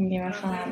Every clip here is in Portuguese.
Ninguém vai falar.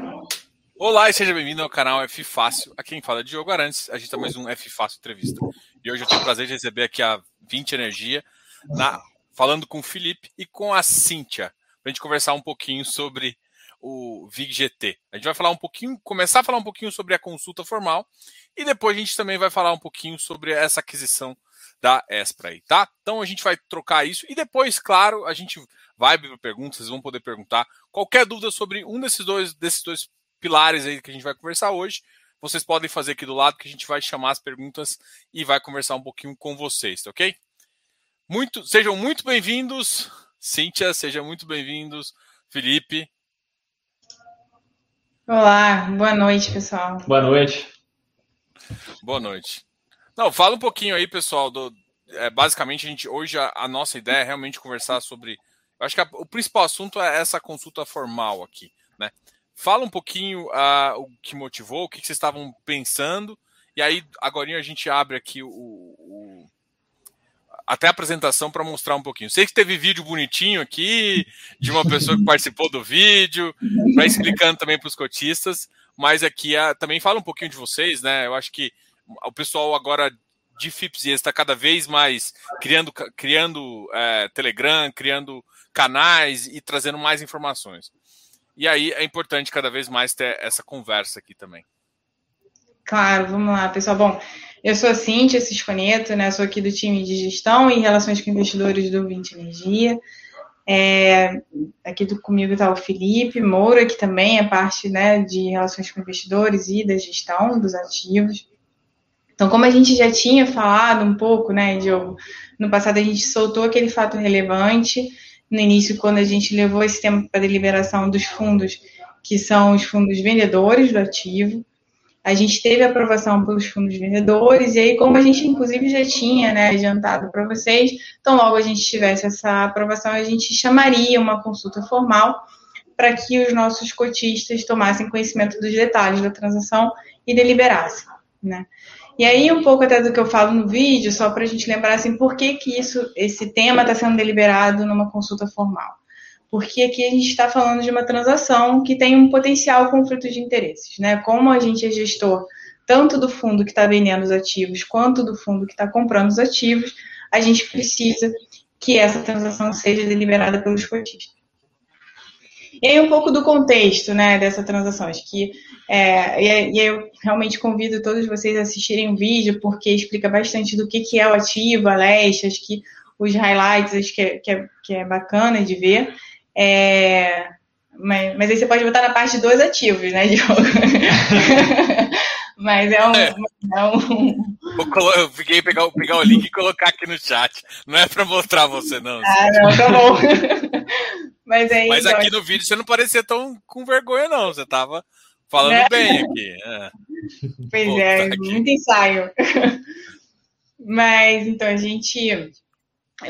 Olá e seja bem-vindo ao canal F Fácil. Aqui quem fala é Diogo Arantes. A gente está mais um F Fácil entrevista. E hoje eu tenho o prazer de receber aqui a 20 Energia, na, falando com o Felipe e com a Cíntia, para a gente conversar um pouquinho sobre o VIG-GT. A gente vai falar um pouquinho, começar a falar um pouquinho sobre a consulta formal e depois a gente também vai falar um pouquinho sobre essa aquisição da Espra aí, tá? Então a gente vai trocar isso e depois, claro, a gente vai para perguntas, vocês vão poder perguntar qualquer dúvida sobre um desses dois desses dois pilares aí que a gente vai conversar hoje. Vocês podem fazer aqui do lado que a gente vai chamar as perguntas e vai conversar um pouquinho com vocês, tá ok? Muito, sejam muito bem-vindos, Cíntia, sejam muito bem-vindos, Felipe. Olá, boa noite, pessoal. Boa noite. Boa noite. Não, fala um pouquinho aí, pessoal. Do, é, basicamente, a gente hoje a, a, nossa ideia é realmente conversar sobre. Acho que a, o principal assunto é essa consulta formal aqui, né? Fala um pouquinho uh, o que motivou, o que, que, vocês estavam pensando, e aí agora a gente abre aqui o, o até a apresentação para mostrar um pouquinho. Sei que teve vídeo bonitinho aqui de uma pessoa que participou do vídeo, para explicando também para os cotistas, mas aqui a, também fala um pouquinho de vocês, né? Eu acho que o pessoal agora de FIPS está cada vez mais criando, criando é, Telegram, criando canais e trazendo mais informações. E aí é importante cada vez mais ter essa conversa aqui também. Claro, vamos lá, pessoal. Bom, eu sou a Cintia Cisconeto, né? Sou aqui do time de gestão e relações com investidores do 20 Energia. É, aqui do, comigo está o Felipe Moura, que também é parte né, de relações com investidores e da gestão dos ativos. Então, como a gente já tinha falado um pouco, né, Diogo, no passado a gente soltou aquele fato relevante, no início, quando a gente levou esse tema para a deliberação dos fundos, que são os fundos vendedores do ativo, a gente teve aprovação pelos fundos vendedores, e aí, como a gente, inclusive, já tinha né, adiantado para vocês, então, logo a gente tivesse essa aprovação, a gente chamaria uma consulta formal para que os nossos cotistas tomassem conhecimento dos detalhes da transação e deliberassem. Né? E aí, um pouco até do que eu falo no vídeo, só para a gente lembrar assim, por que, que isso, esse tema está sendo deliberado numa consulta formal. Porque aqui a gente está falando de uma transação que tem um potencial conflito de interesses. Né? Como a gente é gestor tanto do fundo que está vendendo os ativos quanto do fundo que está comprando os ativos, a gente precisa que essa transação seja deliberada pelos cotistas. E aí um pouco do contexto né, dessa transação. Acho que é, e, eu realmente convido todos vocês a assistirem o vídeo, porque explica bastante do que, que é o ativo, a leste, acho que os highlights, acho que é, que é, que é bacana de ver. É, mas, mas aí você pode botar na parte dos ativos, né, Diogo? mas é um. É. É um... Eu fiquei pegar, pegar o link e colocar aqui no chat. Não é para mostrar você, não. Ah, não, tá bom. mas aí, mas aqui no vídeo você não parecia tão com vergonha, não. Você tava Falando né? bem aqui. É. Pois Vou é, muito ensaio. Mas então a gente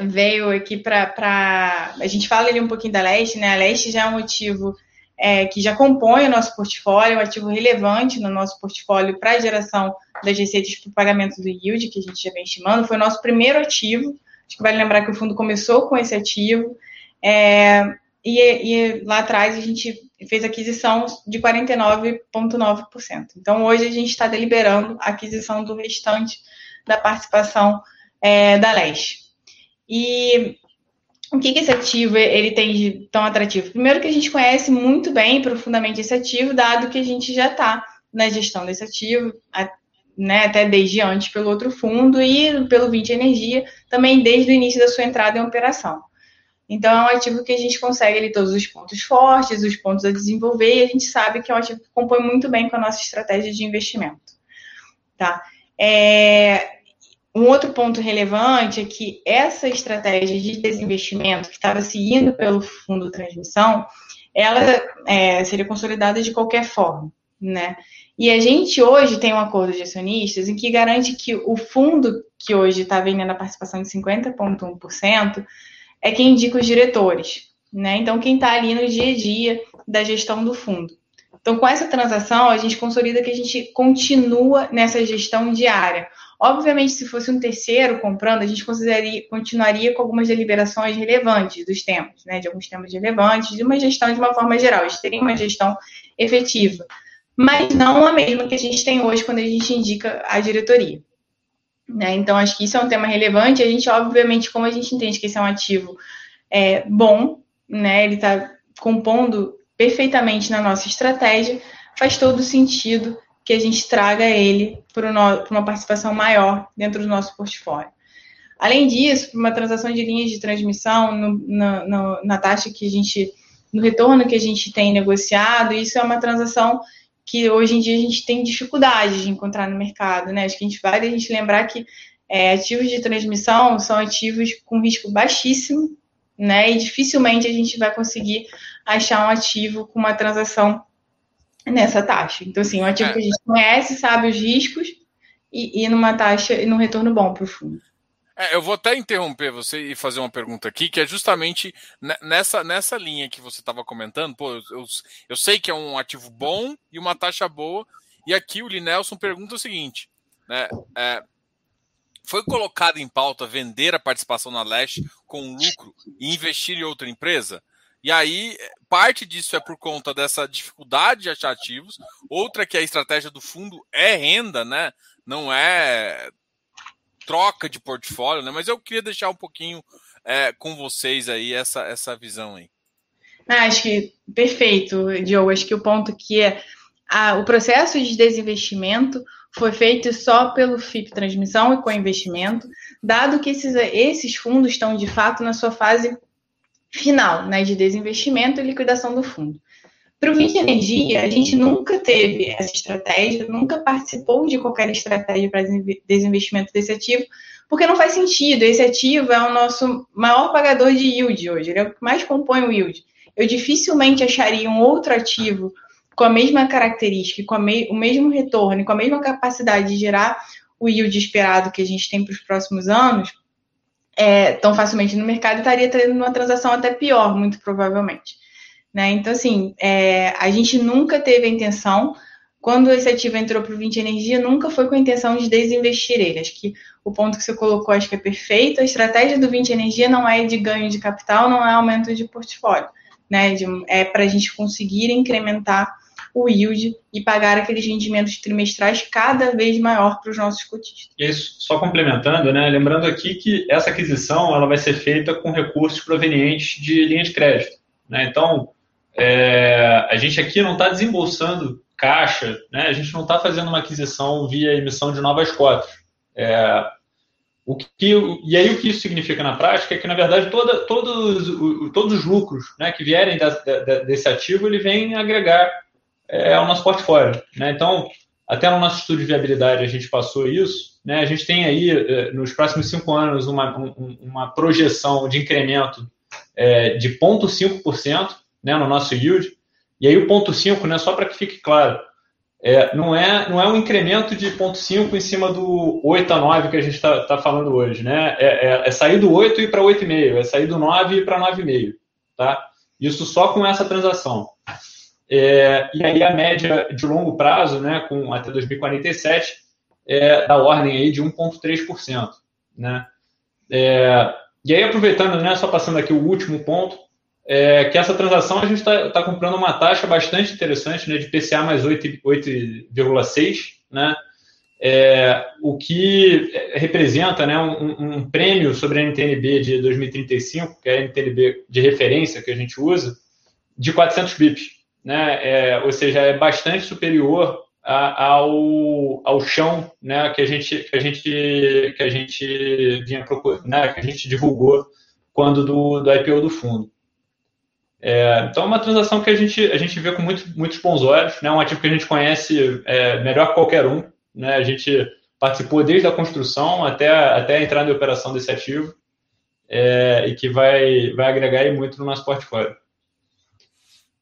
veio aqui para. A gente fala ali um pouquinho da Leste, né? A Leste já é um ativo é, que já compõe o nosso portfólio, um ativo relevante no nosso portfólio para a geração das receitas para o pagamento do yield, que a gente já vem estimando. Foi o nosso primeiro ativo. Acho que vale lembrar que o fundo começou com esse ativo. É, e, e lá atrás a gente fez aquisição de 49,9%. Então, hoje a gente está deliberando a aquisição do restante da participação é, da Leste. E o que, que esse ativo ele tem de tão atrativo? Primeiro que a gente conhece muito bem, profundamente esse ativo, dado que a gente já está na gestão desse ativo, né, até desde antes pelo outro fundo e pelo 20 Energia, também desde o início da sua entrada em operação. Então, é um ativo que a gente consegue ali todos os pontos fortes, os pontos a desenvolver, e a gente sabe que é um ativo que compõe muito bem com a nossa estratégia de investimento. Tá? É, um outro ponto relevante é que essa estratégia de desinvestimento que estava seguindo pelo fundo transmissão, ela é, seria consolidada de qualquer forma, né? E a gente hoje tem um acordo de acionistas em que garante que o fundo que hoje está vendendo a participação de 50,1% é quem indica os diretores, né? Então, quem está ali no dia a dia da gestão do fundo. Então, com essa transação, a gente consolida que a gente continua nessa gestão diária. Obviamente, se fosse um terceiro comprando, a gente continuaria com algumas deliberações relevantes dos temas, né, de alguns temas relevantes, de uma gestão de uma forma geral. A gente teria uma gestão efetiva, mas não a mesma que a gente tem hoje quando a gente indica a diretoria. Né? Então, acho que isso é um tema relevante. A gente, obviamente, como a gente entende que esse é um ativo é, bom, né, ele está compondo perfeitamente na nossa estratégia, faz todo sentido que a gente traga ele para uma participação maior dentro do nosso portfólio. Além disso, uma transação de linhas de transmissão no, na, no, na taxa que a gente, no retorno que a gente tem negociado, isso é uma transação que hoje em dia a gente tem dificuldade de encontrar no mercado, né? Acho que a gente vale a gente lembrar que é, ativos de transmissão são ativos com risco baixíssimo, né? E dificilmente a gente vai conseguir achar um ativo com uma transação nessa taxa. Então, assim, um ativo é. que a gente conhece, sabe os riscos e, e numa taxa e num retorno bom para o fundo. É, eu vou até interromper você e fazer uma pergunta aqui, que é justamente nessa, nessa linha que você estava comentando. Pô, eu, eu sei que é um ativo bom e uma taxa boa, e aqui o Linelson pergunta o seguinte: né, é, foi colocado em pauta vender a participação na Leste com lucro e investir em outra empresa? E aí, parte disso é por conta dessa dificuldade de achar ativos, outra que a estratégia do fundo é renda, né? Não é troca de portfólio, né? Mas eu queria deixar um pouquinho é, com vocês aí essa, essa visão aí. Ah, acho que perfeito, Diogo. Acho que o ponto que é a, o processo de desinvestimento foi feito só pelo FIP Transmissão e com investimento, dado que esses, esses fundos estão de fato na sua fase final, né, de desinvestimento e liquidação do fundo. Para o Vind Energia, a gente nunca teve essa estratégia, nunca participou de qualquer estratégia para desinvestimento desse ativo, porque não faz sentido. Esse ativo é o nosso maior pagador de yield hoje, ele é o que mais compõe o yield. Eu dificilmente acharia um outro ativo com a mesma característica, com me o mesmo retorno, com a mesma capacidade de gerar o yield esperado que a gente tem para os próximos anos, é, tão facilmente no mercado, estaria tendo uma transação até pior, muito provavelmente. Né? Então, assim, é, a gente nunca teve a intenção, quando esse ativo entrou para o 20 Energia, nunca foi com a intenção de desinvestir ele. Acho que o ponto que você colocou acho que é perfeito. A estratégia do 20 Energia não é de ganho de capital, não é aumento de portfólio. Né? De, é para a gente conseguir incrementar o yield e pagar aqueles rendimentos trimestrais cada vez maior para os nossos cotistas. Isso, só complementando, né? lembrando aqui que essa aquisição ela vai ser feita com recursos provenientes de linha de crédito. Né? Então, é, a gente aqui não está desembolsando caixa, né? a gente não está fazendo uma aquisição via emissão de novas cotas. É, o que, e aí o que isso significa na prática é que, na verdade, toda, todos, todos os lucros né, que vierem da, da, desse ativo, ele vem agregar é, ao nosso portfólio. Né? Então, até no nosso estudo de viabilidade a gente passou isso. Né? A gente tem aí, é, nos próximos cinco anos, uma, uma projeção de incremento é, de 0,5% né, no nosso yield. E aí o ponto 5, né, só para que fique claro, é, não, é, não é um incremento de 0,5 em cima do 8 a 9 que a gente está tá falando hoje. Né? É, é, é sair do 8 e ir para 8,5, é sair do 9 e ir para 9,5. Tá? Isso só com essa transação. É, e aí a média de longo prazo, né, com até 2047, é da ordem aí de 1,3%. Né? É, e aí, aproveitando, né, só passando aqui o último ponto, é que essa transação a gente está tá comprando uma taxa bastante interessante, né, de PCA mais 8,6, né, é, o que representa né, um, um, prêmio sobre a NTNB de 2035, que é a NTNB de referência que a gente usa, de 400 bips né? É, ou seja, é bastante superior a, ao, ao chão, né? Que a gente que a gente que a gente vinha procurando, né? Que a gente divulgou quando do, do IPO do fundo. É, então é uma transação que a gente, a gente vê com muito, muitos bons olhos, né? um ativo que a gente conhece é, melhor que qualquer um. Né? A gente participou desde a construção até, até a entrada em operação desse ativo é, e que vai, vai agregar muito no nosso portfólio.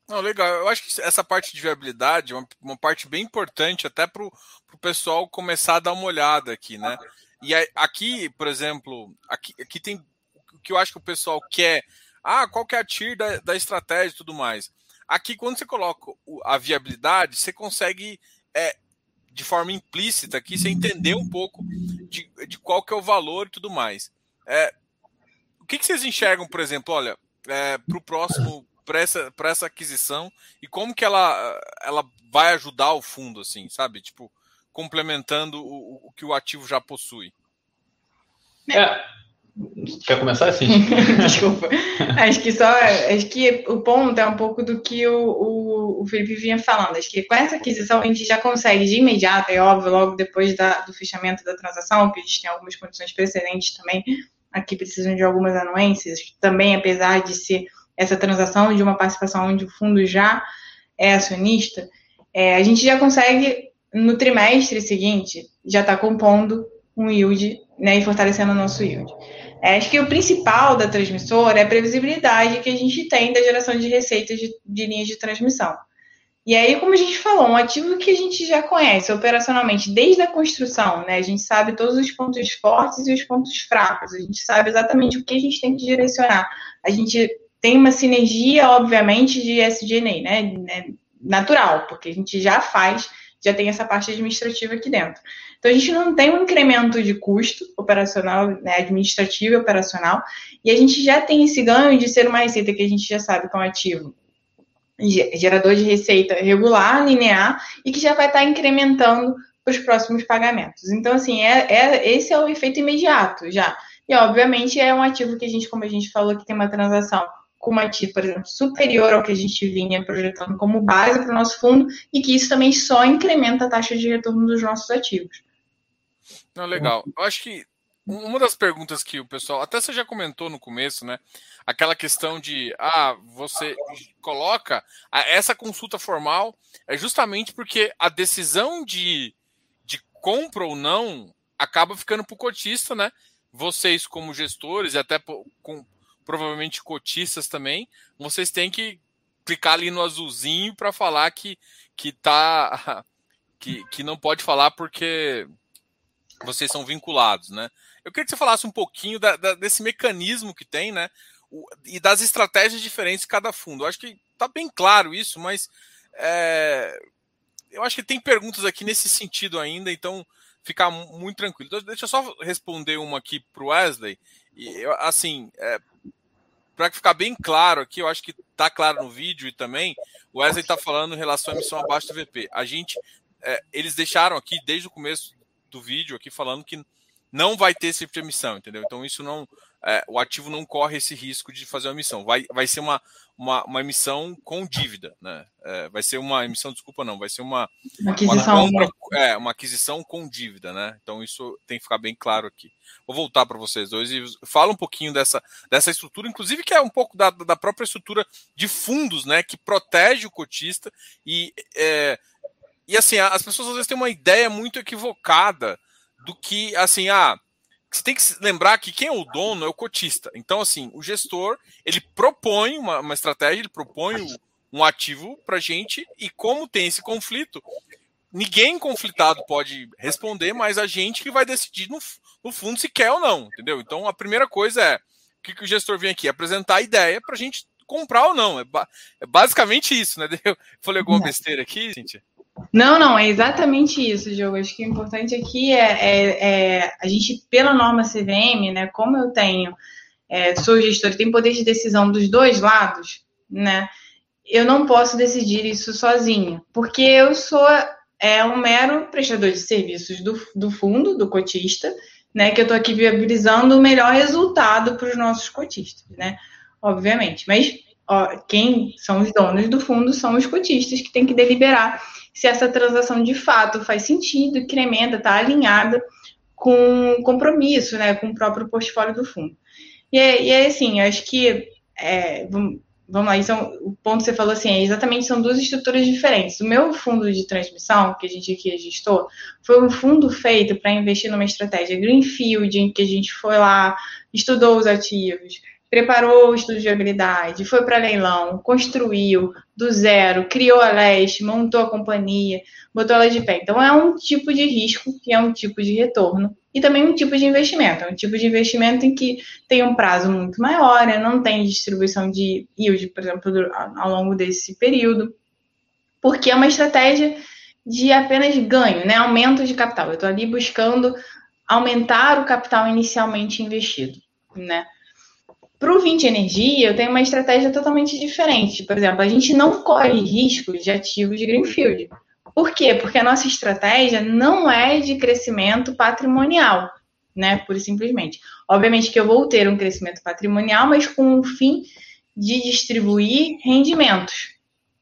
Não, legal. Eu acho que essa parte de viabilidade é uma, uma parte bem importante até para o pessoal começar a dar uma olhada aqui, né? E aí, aqui, por exemplo, aqui, aqui tem o que eu acho que o pessoal quer. Ah, qual que é a TIR da, da estratégia e tudo mais. aqui quando você coloca a viabilidade, você consegue é, de forma implícita aqui, você entender um pouco de, de qual que é o valor e tudo mais. É, o que, que vocês enxergam, por exemplo, olha, é, para o próximo, para essa, essa aquisição e como que ela, ela vai ajudar o fundo, assim, sabe? Tipo, complementando o, o que o ativo já possui. É, Quer começar assim? Desculpa. Acho que só. Acho que o ponto é um pouco do que o, o, o, Felipe vinha falando. Acho que com essa aquisição a gente já consegue de imediato, é óbvio, logo depois da, do fechamento da transação, que a gente tem algumas condições precedentes também, aqui precisam de algumas anuências, também apesar de ser essa transação de uma participação onde o fundo já é acionista, é, a gente já consegue, no trimestre seguinte, já está compondo um yield né, e fortalecendo o nosso yield. É, acho que o principal da transmissora é a previsibilidade que a gente tem da geração de receitas de, de linhas de transmissão. E aí, como a gente falou, um ativo que a gente já conhece operacionalmente desde a construção, né? A gente sabe todos os pontos fortes e os pontos fracos, a gente sabe exatamente o que a gente tem que direcionar. A gente tem uma sinergia, obviamente, de SG&A, né? Natural, porque a gente já faz, já tem essa parte administrativa aqui dentro. Então, a gente não tem um incremento de custo operacional, né, administrativo e operacional, e a gente já tem esse ganho de ser uma receita que a gente já sabe que é um ativo gerador de receita regular, linear, e que já vai estar incrementando para os próximos pagamentos. Então, assim, é, é, esse é o efeito imediato já. E, obviamente, é um ativo que a gente, como a gente falou, que tem uma transação com uma ativo, por exemplo, superior ao que a gente vinha projetando como base para o nosso fundo, e que isso também só incrementa a taxa de retorno dos nossos ativos. Não, legal. Eu acho que uma das perguntas que o pessoal, até você já comentou no começo, né? Aquela questão de, ah, você coloca essa consulta formal é justamente porque a decisão de, de compra ou não acaba ficando para o cotista, né? Vocês, como gestores, e até com provavelmente cotistas também, vocês têm que clicar ali no azulzinho para falar que, que tá. Que, que não pode falar porque vocês são vinculados, né? Eu queria que você falasse um pouquinho da, da, desse mecanismo que tem, né? O, e das estratégias diferentes de cada fundo. Eu acho que está bem claro isso, mas é, eu acho que tem perguntas aqui nesse sentido ainda, então ficar muito tranquilo. Então, deixa eu só responder uma aqui para o Wesley. E assim, é, para ficar bem claro aqui, eu acho que está claro no vídeo e também, o Wesley está falando em relação à emissão abaixo do VP. A gente, é, eles deixaram aqui desde o começo do vídeo aqui falando que não vai ter esse tipo de emissão, entendeu? Então isso não, é, o ativo não corre esse risco de fazer uma emissão. Vai, vai ser uma, uma, uma emissão com dívida, né? É, vai ser uma emissão, desculpa, não, vai ser uma, uma aquisição, uma, compra, é, uma aquisição com dívida, né? Então isso tem que ficar bem claro aqui. Vou voltar para vocês dois e fala um pouquinho dessa, dessa estrutura, inclusive que é um pouco da, da própria estrutura de fundos, né? Que protege o cotista e é, e assim, as pessoas às vezes têm uma ideia muito equivocada do que, assim, ah, você tem que lembrar que quem é o dono é o cotista. Então, assim, o gestor, ele propõe uma, uma estratégia, ele propõe um ativo para gente, e como tem esse conflito, ninguém conflitado pode responder, mas a gente que vai decidir no, no fundo se quer ou não, entendeu? Então, a primeira coisa é, o que, que o gestor vem aqui? Apresentar a ideia para a gente comprar ou não. É, ba é basicamente isso, né? Eu falei alguma besteira aqui, gente? Não, não, é exatamente isso, Diogo. Acho que o importante aqui é, é, é a gente, pela norma CVM, né, como eu tenho, é, sou gestor e tenho poder de decisão dos dois lados, né, eu não posso decidir isso sozinho, porque eu sou é, um mero prestador de serviços do, do fundo, do cotista, né, que eu estou aqui viabilizando o melhor resultado para os nossos cotistas, né, obviamente. Mas ó, quem são os donos do fundo são os cotistas que têm que deliberar se essa transação de fato faz sentido, incrementa, está alinhada com o compromisso, né, com o próprio portfólio do fundo. E é, e é assim, acho que é, vamos, vamos lá, então, o ponto que você falou assim, é exatamente são duas estruturas diferentes. O meu fundo de transmissão, que a gente aqui registrou, foi um fundo feito para investir numa estratégia Greenfield, em que a gente foi lá, estudou os ativos, preparou o estudo de habilidade, foi para leilão, construiu do zero, criou a leste, montou a companhia, botou ela de pé. Então é um tipo de risco e é um tipo de retorno e também um tipo de investimento. É um tipo de investimento em que tem um prazo muito maior, né? não tem distribuição de yield, por exemplo, ao longo desse período, porque é uma estratégia de apenas ganho, né? aumento de capital. Eu estou ali buscando aumentar o capital inicialmente investido. Né? Para o 20 Energia, eu tenho uma estratégia totalmente diferente. Por exemplo, a gente não corre riscos de ativos de Greenfield. Por quê? Porque a nossa estratégia não é de crescimento patrimonial, né? Pura e simplesmente. Obviamente que eu vou ter um crescimento patrimonial, mas com o fim de distribuir rendimentos,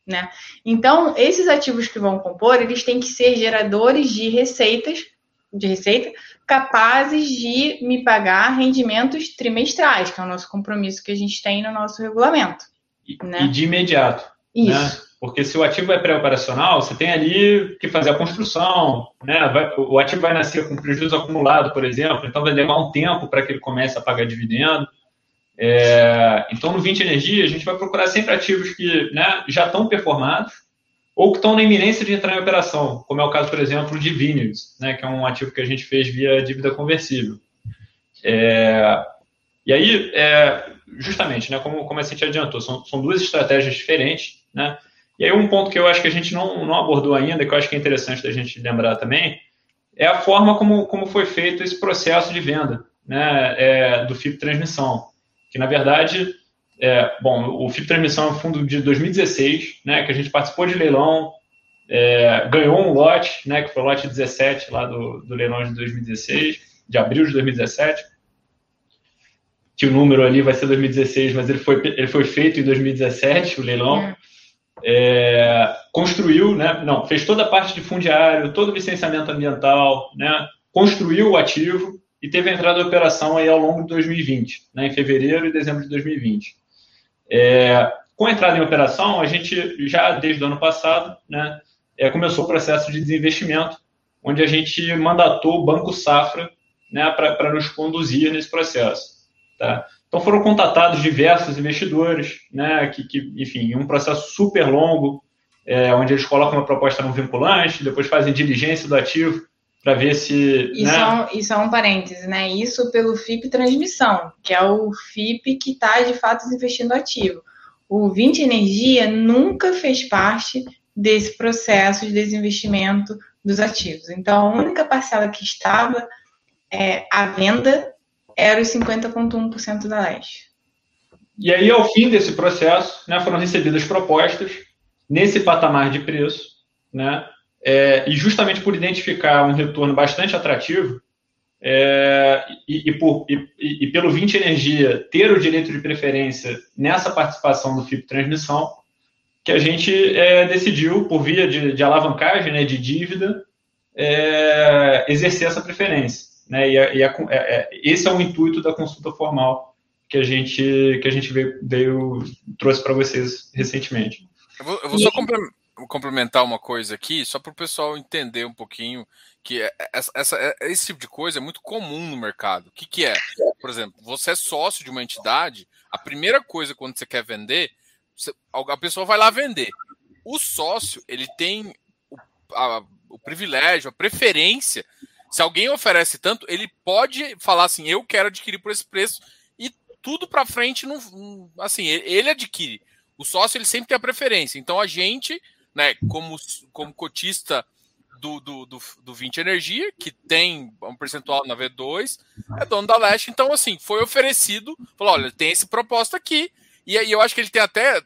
né? Então, esses ativos que vão compor, eles têm que ser geradores de receitas, de receita, capazes de me pagar rendimentos trimestrais, que é o nosso compromisso que a gente tem no nosso regulamento. E, né? e de imediato. Né? Isso. Né? Porque se o ativo é pré-operacional, você tem ali que fazer a construção, né? Vai, o ativo vai nascer com prejuízo acumulado, por exemplo, então vai levar um tempo para que ele comece a pagar dividendo. É, então, no 20 Energia, a gente vai procurar sempre ativos que né, já estão performados ou que estão na iminência de entrar em operação, como é o caso, por exemplo, de Vineyards, né, que é um ativo que a gente fez via dívida conversível. É, e aí, é, justamente, né, como, como a gente adiantou, são, são duas estratégias diferentes, né? E aí um ponto que eu acho que a gente não, não abordou ainda, que eu acho que é interessante da gente lembrar também, é a forma como, como foi feito esse processo de venda né, é, do FIP Transmissão. Que, na verdade, é, bom, o FIP Transmissão é um fundo de 2016, né, que a gente participou de leilão, é, ganhou um lote, né, que foi o lote 17 lá do, do leilão de 2016, de abril de 2017, que o número ali vai ser 2016, mas ele foi, ele foi feito em 2017, o leilão. É é, construiu, né, não, fez toda a parte de fundiário, todo o licenciamento ambiental, né, construiu o ativo e teve a entrada da operação aí ao longo de 2020, né, em fevereiro e dezembro de 2020. É, com a entrada em operação, a gente já desde o ano passado, né, é, começou o processo de desinvestimento, onde a gente mandatou o Banco Safra né, para nos conduzir nesse processo. Tá? Então foram contatados diversos investidores, né, que, que enfim, um processo super longo, é, onde eles colocam uma proposta não vinculante, depois fazem diligência do ativo para ver se. Isso, né? é um, isso é um parêntese, né? Isso pelo FIP Transmissão, que é o FIP que está de fato investindo ativo. O 20 Energia nunca fez parte desse processo de desinvestimento dos ativos. Então, a única parcela que estava é, à venda era os 50,1% da leste. E aí, ao fim desse processo, né, foram recebidas propostas nesse patamar de preço, né, é, e justamente por identificar um retorno bastante atrativo, é, e, e, por, e, e, pelo 20 Energia ter o direito de preferência nessa participação do FIP Transmissão, que a gente é, decidiu, por via de, de alavancagem, né, de dívida, é, exercer essa preferência. Né? E, a, e a, é, é, esse é o intuito da consulta formal que a gente, que a gente veio, veio trouxe para vocês recentemente. Eu vou, eu vou só complementar uma coisa aqui, só para o pessoal entender um pouquinho que é, essa, essa, esse tipo de coisa é muito comum no mercado. O que, que é? Por exemplo, você é sócio de uma entidade, a primeira coisa quando você quer vender, você, a pessoa vai lá vender. O sócio, ele tem o, a, o privilégio, a preferência se alguém oferece tanto, ele pode falar assim: eu quero adquirir por esse preço e tudo para frente não, assim, ele adquire. O sócio ele sempre tem a preferência. Então a gente, né, como, como cotista do, do, do, do 20 Energia, que tem um percentual na V2, é dono da Leste. Então, assim, foi oferecido, falou: olha, tem esse propósito aqui. E aí eu acho que ele tem até,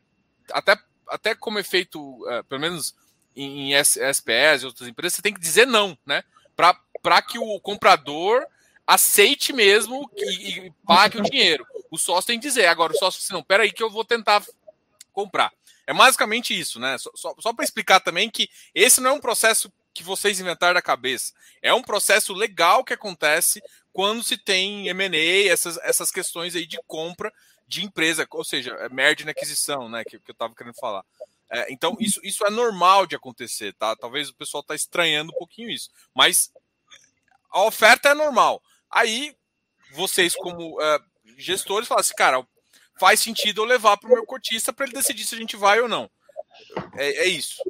até, até como efeito, é, pelo menos em, em SPS e outras empresas, você tem que dizer não, né? para que o comprador aceite mesmo e, e pague o dinheiro. O sócio tem que dizer. Agora, o sócio assim, não, peraí que eu vou tentar comprar. É basicamente isso, né? Só, só, só para explicar também que esse não é um processo que vocês inventaram da cabeça. É um processo legal que acontece quando se tem M&A, essas, essas questões aí de compra de empresa, ou seja, é merge na aquisição, né, que, que eu estava querendo falar. É, então, isso, isso é normal de acontecer, tá? Talvez o pessoal está estranhando um pouquinho isso, mas a oferta é normal. Aí, vocês, como uh, gestores, falam assim, cara, faz sentido eu levar para o meu cotista para ele decidir se a gente vai ou não. É, é, isso.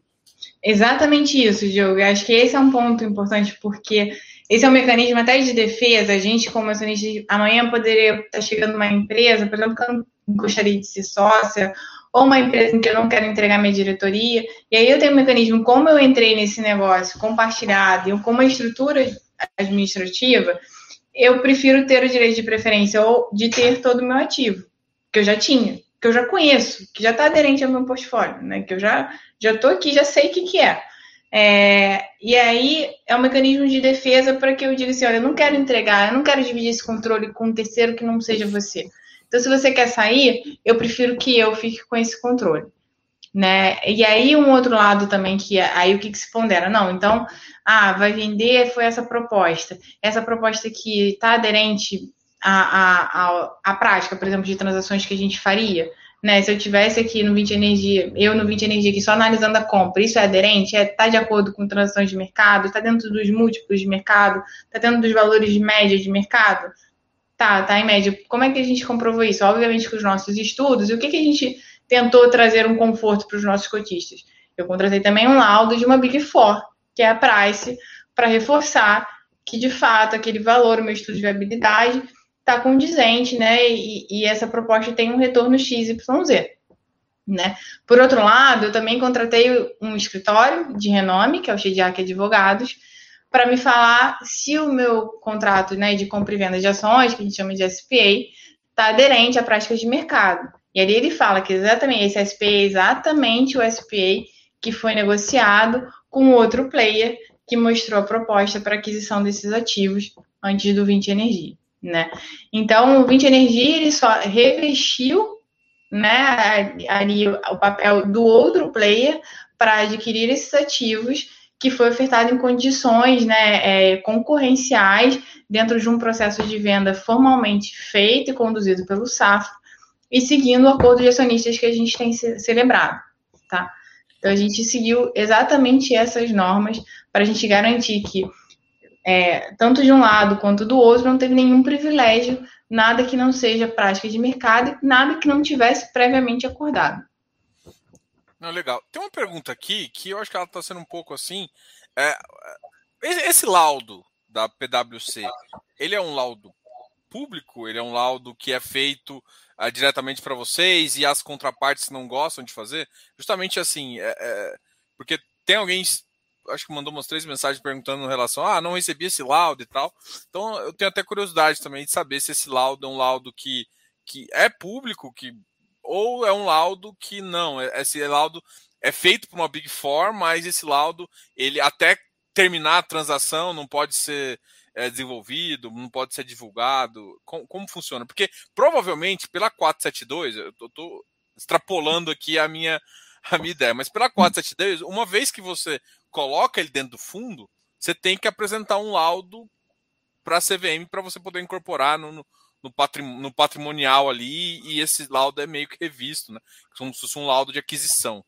Exatamente isso, Diogo. Acho que esse é um ponto importante, porque esse é um mecanismo até de defesa. A gente, como acionista, amanhã poderia estar chegando uma empresa, por exemplo, que eu não gostaria de ser sócia, ou uma empresa em que eu não quero entregar minha diretoria. E aí eu tenho um mecanismo, como eu entrei nesse negócio compartilhado e com uma estrutura administrativa, eu prefiro ter o direito de preferência ou de ter todo o meu ativo, que eu já tinha, que eu já conheço, que já está aderente ao meu portfólio, né? Que eu já já estou aqui, já sei o que, que é. é. E aí é um mecanismo de defesa para que eu diga assim, olha, eu não quero entregar, eu não quero dividir esse controle com um terceiro que não seja você. Então, se você quer sair, eu prefiro que eu fique com esse controle. Né? E aí um outro lado também que é, aí o que, que se pondera? Não, então, ah, vai vender, foi essa proposta. Essa proposta que está aderente à, à, à, prática, por exemplo, de transações que a gente faria. Né? Se eu tivesse aqui no 20 Energia, eu no 20 Energia aqui só analisando a compra, isso é aderente? Está é, tá de acordo com transações de mercado? Está dentro dos múltiplos de mercado? Está dentro dos valores de média de mercado? Tá, tá em média. Como é que a gente comprovou isso? Obviamente com os nossos estudos. E o que, que a gente tentou trazer um conforto para os nossos cotistas? Eu contratei também um laudo de uma Big Four, que é a Price, para reforçar que, de fato, aquele valor, o meu estudo de viabilidade, está condizente, né? E, e, essa proposta tem um retorno XYZ. Né? Por outro lado, eu também contratei um escritório de renome, que é o Shediac Advogados, para me falar se o meu contrato né, de compra e venda de ações, que a gente chama de SPA, está aderente à prática de mercado. E ali ele fala que exatamente esse SPA é exatamente o SPA que foi negociado com outro player que mostrou a proposta para aquisição desses ativos antes do 20 Energia. Né? Então, o 20 Energia ele só revestiu né, ali o papel do outro player para adquirir esses ativos que foi ofertado em condições né, é, concorrenciais dentro de um processo de venda formalmente feito e conduzido pelo SAF e seguindo o acordo de acionistas que a gente tem celebrado, tá? Então a gente seguiu exatamente essas normas para a gente garantir que é, tanto de um lado quanto do outro não teve nenhum privilégio, nada que não seja prática de mercado, nada que não tivesse previamente acordado. Não, legal. Tem uma pergunta aqui que eu acho que ela está sendo um pouco assim. É, esse laudo da PwC, ele é um laudo público? Ele é um laudo que é feito uh, diretamente para vocês e as contrapartes não gostam de fazer? Justamente assim, é, é, porque tem alguém, acho que mandou umas três mensagens perguntando em relação, ah, não recebi esse laudo e tal. Então eu tenho até curiosidade também de saber se esse laudo é um laudo que, que é público, que ou é um laudo que não, é, esse laudo é feito por uma Big Four, mas esse laudo, ele até terminar a transação não pode ser é, desenvolvido, não pode ser divulgado. Com, como funciona? Porque provavelmente pela 472, eu estou extrapolando aqui a minha, a minha ideia, mas pela 472, uma vez que você coloca ele dentro do fundo, você tem que apresentar um laudo para a CVM para você poder incorporar no, no, no patrimonial ali e esse laudo é meio que revisto, né? Como se fosse um laudo de aquisição.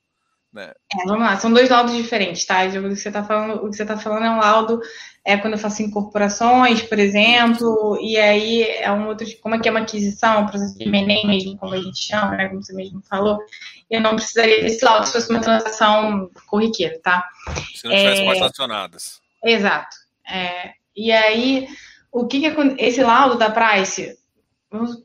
Né? É, vamos lá, são dois laudos diferentes, tá? O que você está falando, o que você tá falando é um laudo é quando eu faço incorporações, por exemplo, e aí é um outro, como é que é uma aquisição, um processo de M&A mesmo, como a gente chama, né? Como você mesmo falou, eu não precisaria desse laudo se fosse uma transação corriqueira, tá? Se não tivesse é, mais acionadas. Exato. É, e aí, o que, que esse laudo da Price,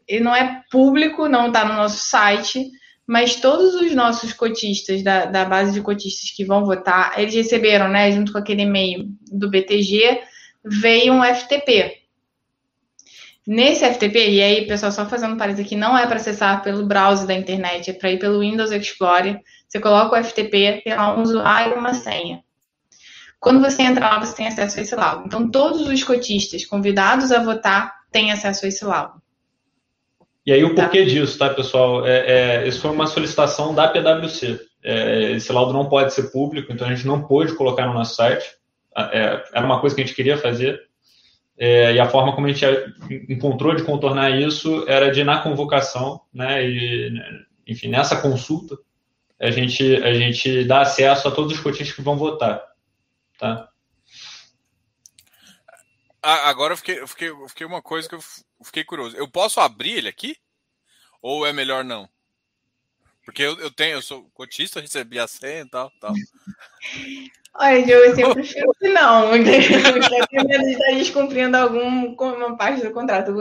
ele não é público, não está no nosso site, mas todos os nossos cotistas, da, da, base de cotistas que vão votar, eles receberam, né, junto com aquele e-mail do BTG, veio um FTP. Nesse FTP, e aí, pessoal, só fazendo parênteses aqui, não é para acessar pelo browser da internet, é para ir pelo Windows Explorer. Você coloca o FTP, tem lá um usuário e uma senha. Quando você entra lá, você tem acesso a esse laudo. Então, todos os cotistas convidados a votar têm acesso a esse laudo. E aí o tá. porquê disso, tá, pessoal? É, é, isso foi uma solicitação da PwC. É, esse laudo não pode ser público, então a gente não pôde colocar no nosso site. É, era uma coisa que a gente queria fazer. É, e a forma como a gente encontrou de contornar isso era de na convocação, né, e, enfim, nessa consulta, a gente, a gente dá acesso a todos os cotistas que vão votar. Tá? Agora eu fiquei, eu fiquei, eu fiquei uma coisa que eu fiquei curioso. Eu posso abrir ele aqui? Ou é melhor não? Porque eu, eu tenho, eu sou cotista, recebi a senha e tal, tal. Olha, eu, eu prefiro que não, porque medo de estar descumprindo alguma parte do contrato.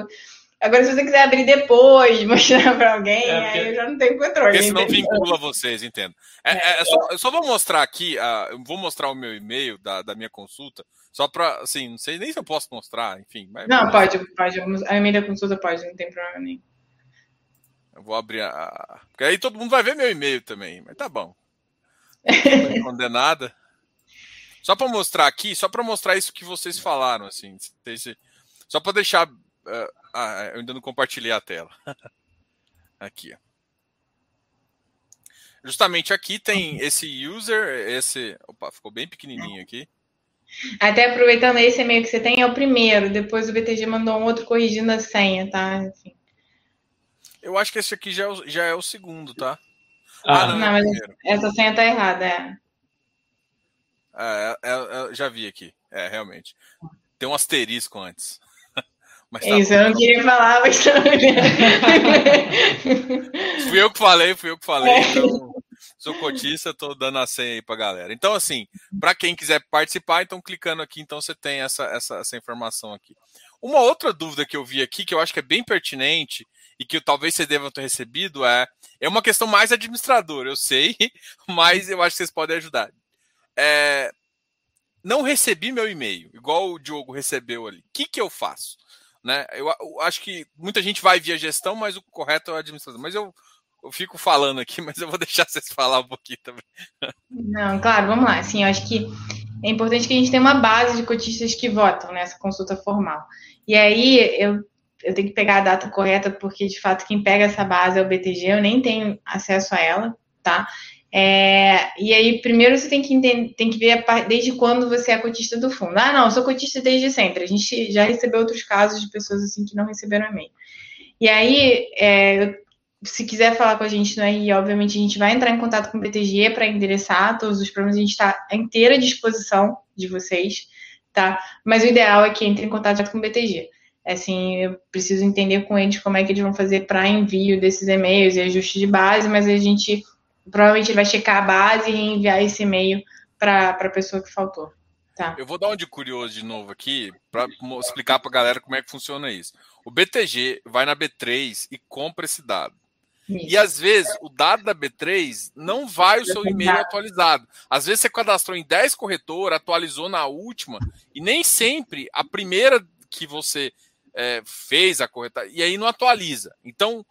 Agora, se você quiser abrir depois, mostrar para alguém, é porque... aí eu já não tenho controle. Porque senão vincula vocês, entendo. É, é, é só, eu só vou mostrar aqui, uh, vou mostrar o meu e-mail da, da minha consulta, só para, assim, não sei nem se eu posso mostrar, enfim. Mas, não, pode, pode. A e-mail da consulta pode, não tem problema nenhum. Eu vou abrir a. Porque aí todo mundo vai ver meu e-mail também, mas tá bom. Não esconder nada. Só para mostrar aqui, só para mostrar isso que vocês falaram, assim. Só para deixar. Uh, ah, eu ainda não compartilhei a tela. aqui, ó. Justamente aqui tem esse user, esse. Opa, ficou bem pequenininho aqui. Até aproveitando esse e-mail que você tem, é o primeiro. Depois o BTG mandou um outro corrigindo a senha, tá? Assim. Eu acho que esse aqui já é o, já é o segundo, tá? Ah, ah não, não mas essa senha tá errada, é. É, é, é, já vi aqui. É, realmente. Tem um asterisco antes. Mas tá Isso, bom, eu não tá queria falar, mas Fui eu que falei, fui eu que falei. Então, sou cotista, tô dando a senha aí pra galera. Então, assim, para quem quiser participar, então clicando aqui, então você tem essa, essa, essa informação aqui. Uma outra dúvida que eu vi aqui, que eu acho que é bem pertinente, e que talvez vocês devam ter recebido é é uma questão mais administradora, eu sei, mas eu acho que vocês podem ajudar. É, não recebi meu e-mail, igual o Diogo recebeu ali. O que, que eu faço? Né? Eu, eu, acho que muita gente vai via gestão, mas o correto é o administrador. Mas eu, eu fico falando aqui, mas eu vou deixar vocês falar um pouquinho também. Não, claro, vamos lá. Assim, eu acho que é importante que a gente tenha uma base de cotistas que votam nessa consulta formal. E aí eu eu tenho que pegar a data correta, porque de fato quem pega essa base é o BTG, eu nem tenho acesso a ela, tá? É, e aí, primeiro você tem que, entender, tem que ver desde quando você é cotista do fundo. Ah, não, eu sou cotista desde sempre. A gente já recebeu outros casos de pessoas assim que não receberam e-mail. E aí, é, se quiser falar com a gente no RI, obviamente a gente vai entrar em contato com o BTG para endereçar todos os problemas. A gente está à inteira disposição de vocês, tá? Mas o ideal é que entre em contato com o BTG. Assim, eu preciso entender com eles como é que eles vão fazer para envio desses e-mails e ajuste de base, mas a gente provavelmente vai checar a base e enviar esse e-mail para a pessoa que faltou. Tá. Eu vou dar um de curioso de novo aqui para explicar para a galera como é que funciona isso. O BTG vai na B3 e compra esse dado. Isso. E às vezes o dado da B3 não vai o seu e-mail atualizado. Às vezes você cadastrou em 10 corretoras, atualizou na última, e nem sempre a primeira que você é, fez a correta e aí não atualiza. Então,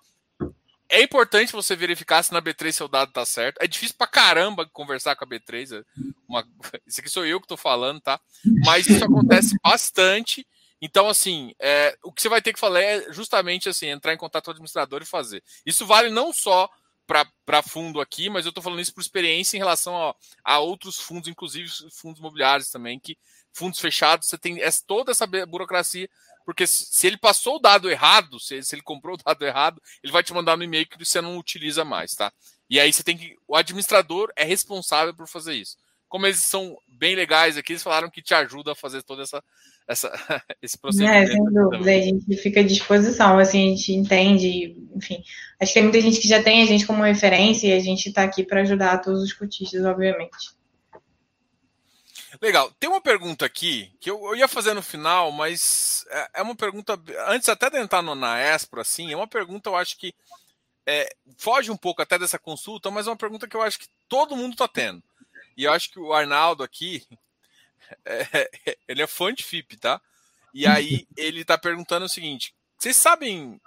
é importante você verificar se na B3 seu dado está certo. É difícil pra caramba conversar com a B3. É uma... Isso aqui sou eu que estou falando, tá? Mas isso acontece bastante. Então, assim, é, o que você vai ter que fazer é justamente assim, entrar em contato com o administrador e fazer. Isso vale não só para fundo aqui, mas eu estou falando isso por experiência em relação a, a, outros fundos, inclusive fundos imobiliários também, que fundos fechados, você tem toda essa burocracia porque se ele passou o dado errado, se ele, comprou o dado errado, ele vai te mandar no e-mail que você não utiliza mais, tá? E aí você tem que. O administrador é responsável por fazer isso. Como eles são bem legais aqui, eles falaram que te ajuda a fazer toda essa, essa esse procedimento. É, sem dúvida, a gente fica à disposição, assim, a gente entende, enfim. Acho que tem muita gente que já tem a gente como referência e a gente está aqui para ajudar todos os cotistas, obviamente. Legal. Tem uma pergunta aqui que eu, eu, ia fazer no final, mas é, é uma pergunta. Antes até de entrar no, na Espro, assim, é uma pergunta eu acho que é, foge um pouco até dessa consulta, mas é uma pergunta que eu acho que todo mundo está tendo. E eu acho que o Arnaldo aqui, é, ele é fã de FIP, tá? E aí ele está perguntando o seguinte: vocês sabem,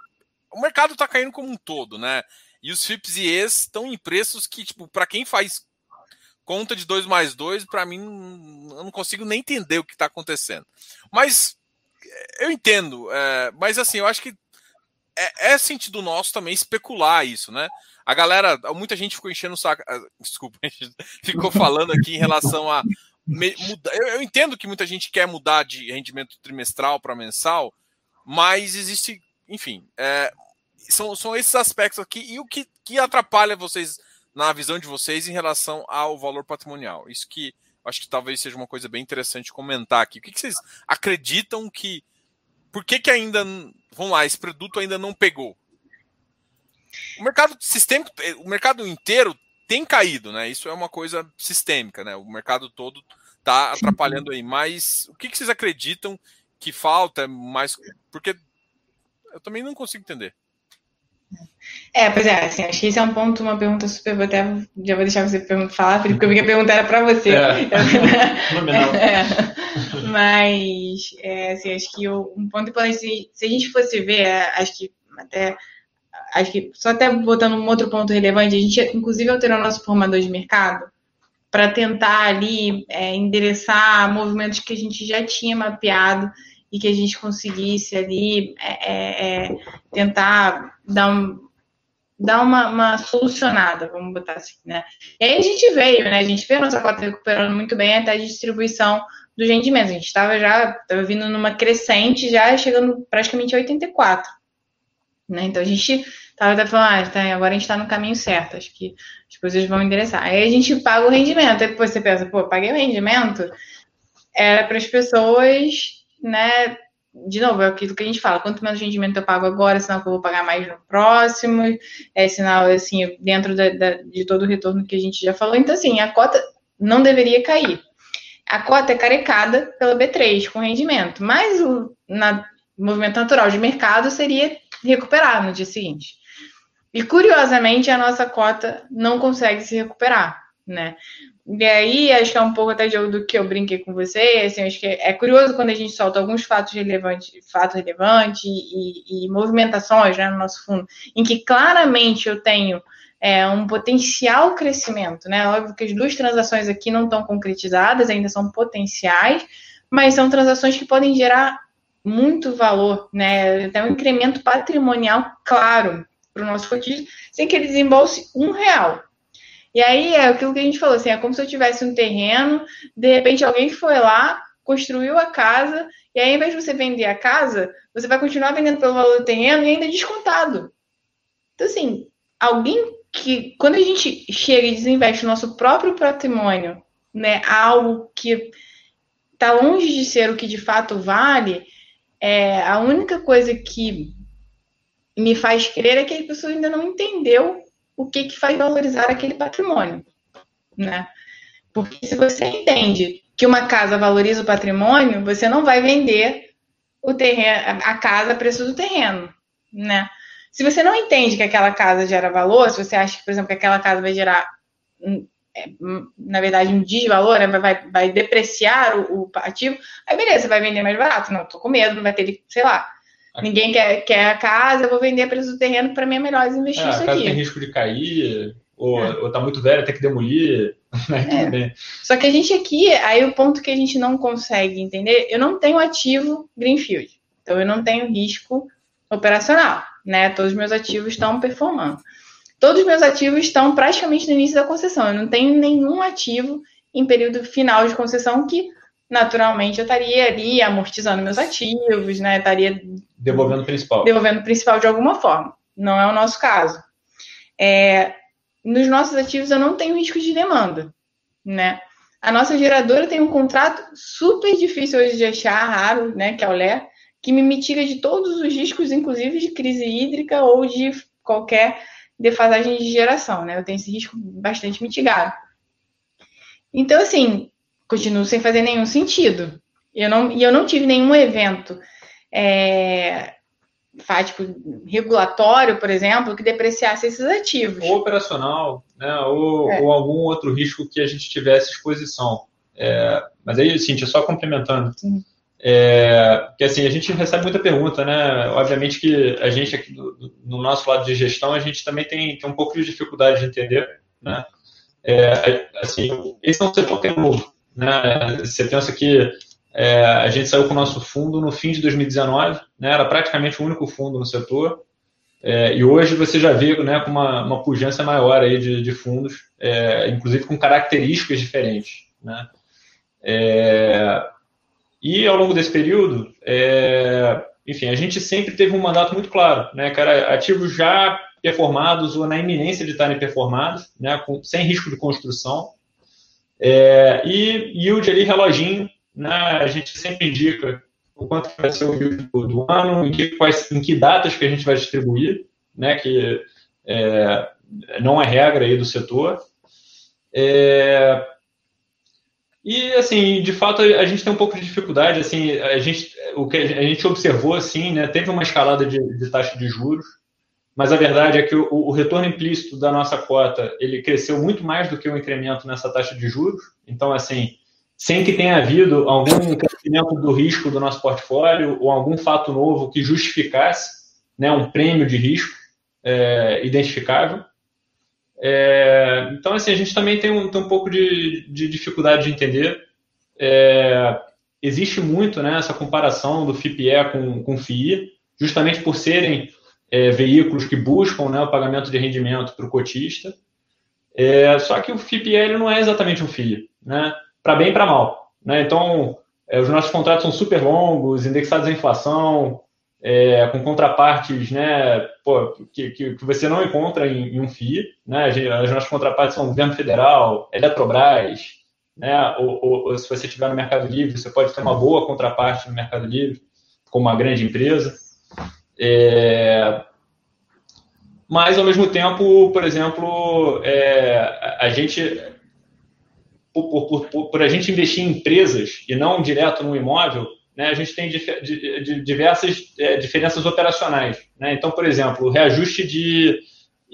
o mercado está caindo como um todo, né? E os FIPs e ES estão em preços que, tipo, para quem faz conta de 2 mais 2, para mim, eu não consigo nem entender o que está acontecendo. Mas eu entendo, é, mas assim, eu acho que é, é, sentido nosso também especular isso, né? A galera, muita gente ficou enchendo o saco, ah, desculpa, ficou falando aqui em relação a mudar. Eu, eu entendo que muita gente quer mudar de rendimento trimestral para mensal, mas existe, enfim, é, são, são esses aspectos aqui e o que, que atrapalha vocês na visão de vocês em relação ao valor patrimonial. Isso que acho que talvez seja uma coisa bem interessante comentar aqui. O que, que vocês acreditam que. Por que, que ainda. Vamos lá, esse produto ainda não pegou? O mercado sistêmico, o mercado inteiro tem caído, né? Isso é uma coisa sistêmica, né? O mercado todo está atrapalhando aí. Mas o que, que vocês acreditam que falta mais? Porque eu também não consigo entender. É, pois é, assim, acho que esse é um ponto, uma pergunta super. Vou até, já vou deixar você falar, Felipe, porque eu vi que a pergunta era para você. É. é. Mas, é, assim, acho que um ponto importante, se, se a gente fosse ver, é, acho que até. Acho que, só até botando um outro ponto relevante, a gente, inclusive, alterou nosso formador de mercado para tentar ali é, endereçar movimentos que a gente já tinha mapeado e que a gente conseguisse ali é, é, é, tentar dar, um, dar uma, uma, solucionada, vamos botar assim, né? E aí a gente veio, né? A gente veio a nossa cota recuperando muito bem até a distribuição dos rendimentos. A gente estava já vindo numa crescente, já chegando praticamente a 84. Né? Então a gente estava até falando, ah, tá, agora a gente está no caminho certo, acho que as coisas vão endereçar. Aí a gente paga o rendimento, aí depois você pensa, pô, paguei o rendimento, era para as pessoas né? De novo, é aquilo que a gente fala, quanto menos rendimento eu pago agora, sinal que eu vou pagar mais no próximo, é sinal, assim, dentro da, da, de todo o retorno que a gente já falou. Então, assim, a cota não deveria cair. A cota é carecada pela B3 com rendimento, mas o na, movimento natural de mercado seria recuperar no dia seguinte. E curiosamente, a nossa cota não consegue se recuperar, né? E aí, acho que é um pouco até do que eu brinquei com você, assim, acho que é curioso quando a gente solta alguns fatos relevantes, fatos relevantes e, e, movimentações né, no nosso fundo, em que claramente eu tenho é, um potencial crescimento, né? Óbvio que as duas transações aqui não estão concretizadas, ainda são potenciais, mas são transações que podem gerar muito valor, né? Até um incremento patrimonial claro para o nosso cotista, sem que ele desembolse um real. E aí é aquilo que a gente falou, assim, é como se eu tivesse um terreno, de repente alguém foi lá, construiu a casa, e aí, ao invés de você vender a casa, você vai continuar vendendo pelo valor do terreno e ainda é descontado. Então, assim, alguém que, quando a gente chega e desinveste o nosso próprio patrimônio, né, algo que está longe de ser o que de fato vale, é, a única coisa que me faz crer é que a pessoa ainda não entendeu o que, que faz valorizar aquele patrimônio, né? Porque se você entende que uma casa valoriza o patrimônio, você não vai vender o terreno, a casa a preço do terreno, né? Se você não entende que aquela casa gera valor, se você acha, por exemplo, que aquela casa vai gerar, é, na verdade, um desvalor, né? vai, vai depreciar o, o ativo, aí beleza, você vai vender mais barato. Não, tô com medo, não vai ter, sei lá, Ninguém quer, quer a casa, eu vou vender a preço do terreno, para mim é melhor investir é, isso a casa tem risco de cair, ou, é. ou tá muito velha, tem que demolir. Né? É. Só que a gente aqui, aí o ponto que a gente não consegue entender, eu não tenho ativo Greenfield. Então eu não tenho risco operacional, né? Todos os meus ativos estão performando. Todos os meus ativos estão praticamente no início da concessão. Eu não tenho nenhum ativo em período final de concessão que naturalmente eu estaria ali amortizando meus ativos, né? Estaria devolvendo o principal. Devolvendo o principal de alguma forma. Não é o nosso caso. É, nos nossos ativos eu não tenho risco de demanda, né? A nossa geradora tem um contrato super difícil hoje de achar, raro, né? Que é o LER, que me mitiga de todos os riscos, inclusive de crise hídrica ou de qualquer defasagem de geração, né? Eu tenho esse risco bastante mitigado. Então, assim, continuo sem fazer nenhum sentido. Eu não, e eu não tive nenhum evento é, fático regulatório, por exemplo, que depreciasse esses ativos. Ou operacional, né, ou, é. ou algum outro risco que a gente tivesse exposição. É, mas aí, Cintia, só complementando. Sim. É, que assim, a gente recebe muita pergunta, né? Obviamente que a gente aqui do, no nosso lado de gestão, a gente também tem, tem um pouco de dificuldade de entender, né? É, assim, esse é um setor que é novo, né? Você pensa que é, a gente saiu com o nosso fundo no fim de 2019, né? era praticamente o único fundo no setor. É, e hoje você já vê né, com uma, uma pujança maior aí de, de fundos, é, inclusive com características diferentes. Né? É, e ao longo desse período, é, enfim, a gente sempre teve um mandato muito claro, né, cara, ativos já performados ou na iminência de estarem performados, né, com, sem risco de construção, é, e yield ali, reloginho, né, a gente sempre indica o quanto vai ser o yield do, do ano, em que, quais, em que datas que a gente vai distribuir, né, que é, não é regra aí do setor. É, e, assim, de fato, a gente tem um pouco de dificuldade, assim, a gente, o que a gente observou, assim, né, teve uma escalada de, de taxa de juros, mas a verdade é que o, o, retorno implícito da nossa cota, ele cresceu muito mais do que o incremento nessa taxa de juros, então, assim, sem que tenha havido algum crescimento do risco do nosso portfólio ou algum fato novo que justificasse né, um prêmio de risco é, identificável. É, então, assim, a gente também tem um, tem um pouco de, de, dificuldade de entender. É, existe muito né, essa comparação do FIPE com, com FII, justamente por serem é, veículos que buscam né, o pagamento de rendimento para o cotista. É, só que o FIPE não é exatamente um FII. Né? para bem e para mal. Né? Então, é, os nossos contratos são super longos, indexados à inflação, é, com contrapartes né, pô, que, que, você não encontra em, em um FII. Né? As nossas contrapartes são governo federal, Eletrobras, né? Ou, ou, ou, se você estiver no Mercado Livre, você pode ter uma boa contraparte no Mercado Livre, como uma grande empresa. É... Mas, ao mesmo tempo, por exemplo, é, a gente por, por, por, por, a gente investir em empresas e não direto no imóvel, né, a gente tem dif diversas é, diferenças operacionais. Né? Então, por exemplo, o reajuste de,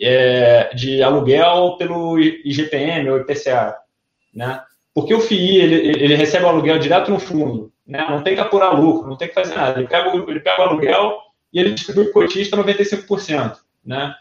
é, de aluguel pelo IGPM ou IPCA. Né? Porque o FII ele, ele recebe o aluguel direto no fundo, né? não tem que apurar lucro, não tem que fazer nada. Ele pega, ele pega o aluguel e ele distribui o cotista 95%. Né?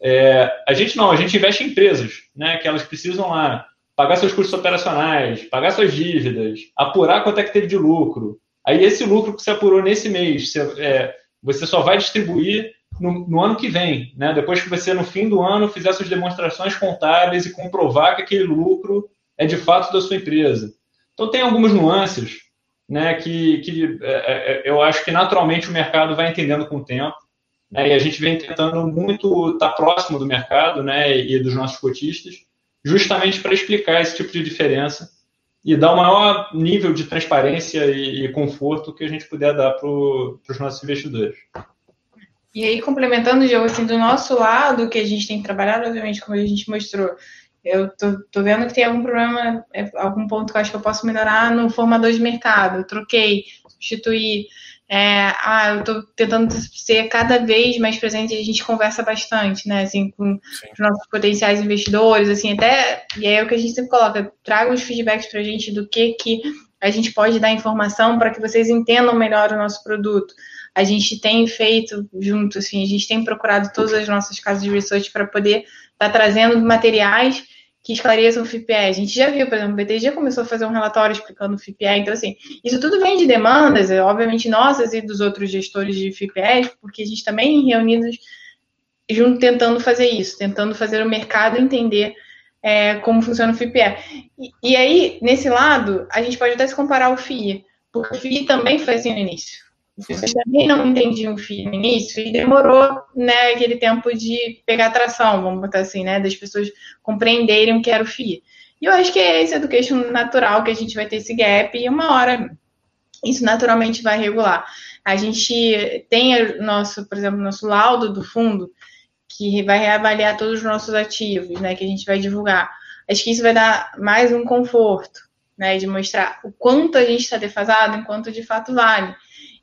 É, a gente não, a gente investe em empresas, né, que elas precisam lá pagar seus custos operacionais, pagar suas dívidas, apurar quanto é que teve de lucro. Aí esse lucro que você apurou nesse mês, você, é, você só vai distribuir no, no, ano que vem, né? Depois que você, no fim do ano, fizer suas demonstrações contábeis e comprovar que aquele lucro é de fato da sua empresa. Então tem algumas nuances, né? Que, que é, é, é eu acho que naturalmente o mercado vai entendendo com o tempo. Né, e a gente vem tentando muito estar próximo do mercado, né? E dos nossos cotistas justamente para explicar esse tipo de diferença e dar o maior nível de transparência e, e conforto que a gente puder dar para os nossos investidores. E aí, complementando, Diogo, assim, do nosso lado, que a gente tem trabalhado, obviamente, como a gente mostrou, eu tô, tô vendo que tem algum problema, é, algum ponto que eu acho que eu posso melhorar no formador de mercado. Eu troquei, substituí, é, ah, eu estou tentando ser cada vez mais presente a gente conversa bastante, né, assim, com Sim. os nossos potenciais investidores, assim, até, e é o que a gente sempre coloca, traga os feedbacks para a gente do que que a gente pode dar informação para que vocês entendam melhor o nosso produto. A gente tem feito junto, assim, a gente tem procurado todas as nossas casas de research para poder estar tá trazendo materiais que esclareçam o FIPE. A gente já viu, por exemplo, o BTG começou a fazer um relatório explicando o FIPE. Então, assim, isso tudo vem de demandas, é, obviamente nossas e dos outros gestores de FIPE, porque a gente também reunidos junto tentando fazer isso, tentando fazer o mercado entender é, como funciona o FIPE. E, e, aí, nesse lado, a gente pode até se comparar ao FII, porque o FII também foi assim no início. Vocês também não entendiam o FII no início e demorou, né, aquele tempo de pegar atração, vamos botar assim, né, das pessoas compreenderem o que era o FII. E eu acho que é esse education natural que a gente vai ter esse gap e uma hora isso naturalmente vai regular. A gente tem nosso, por exemplo, nosso laudo do fundo que vai reavaliar todos os nossos ativos, né, que a gente vai divulgar. Acho que isso vai dar mais um conforto, né, de mostrar o quanto a gente está defasado, enquanto de fato vale.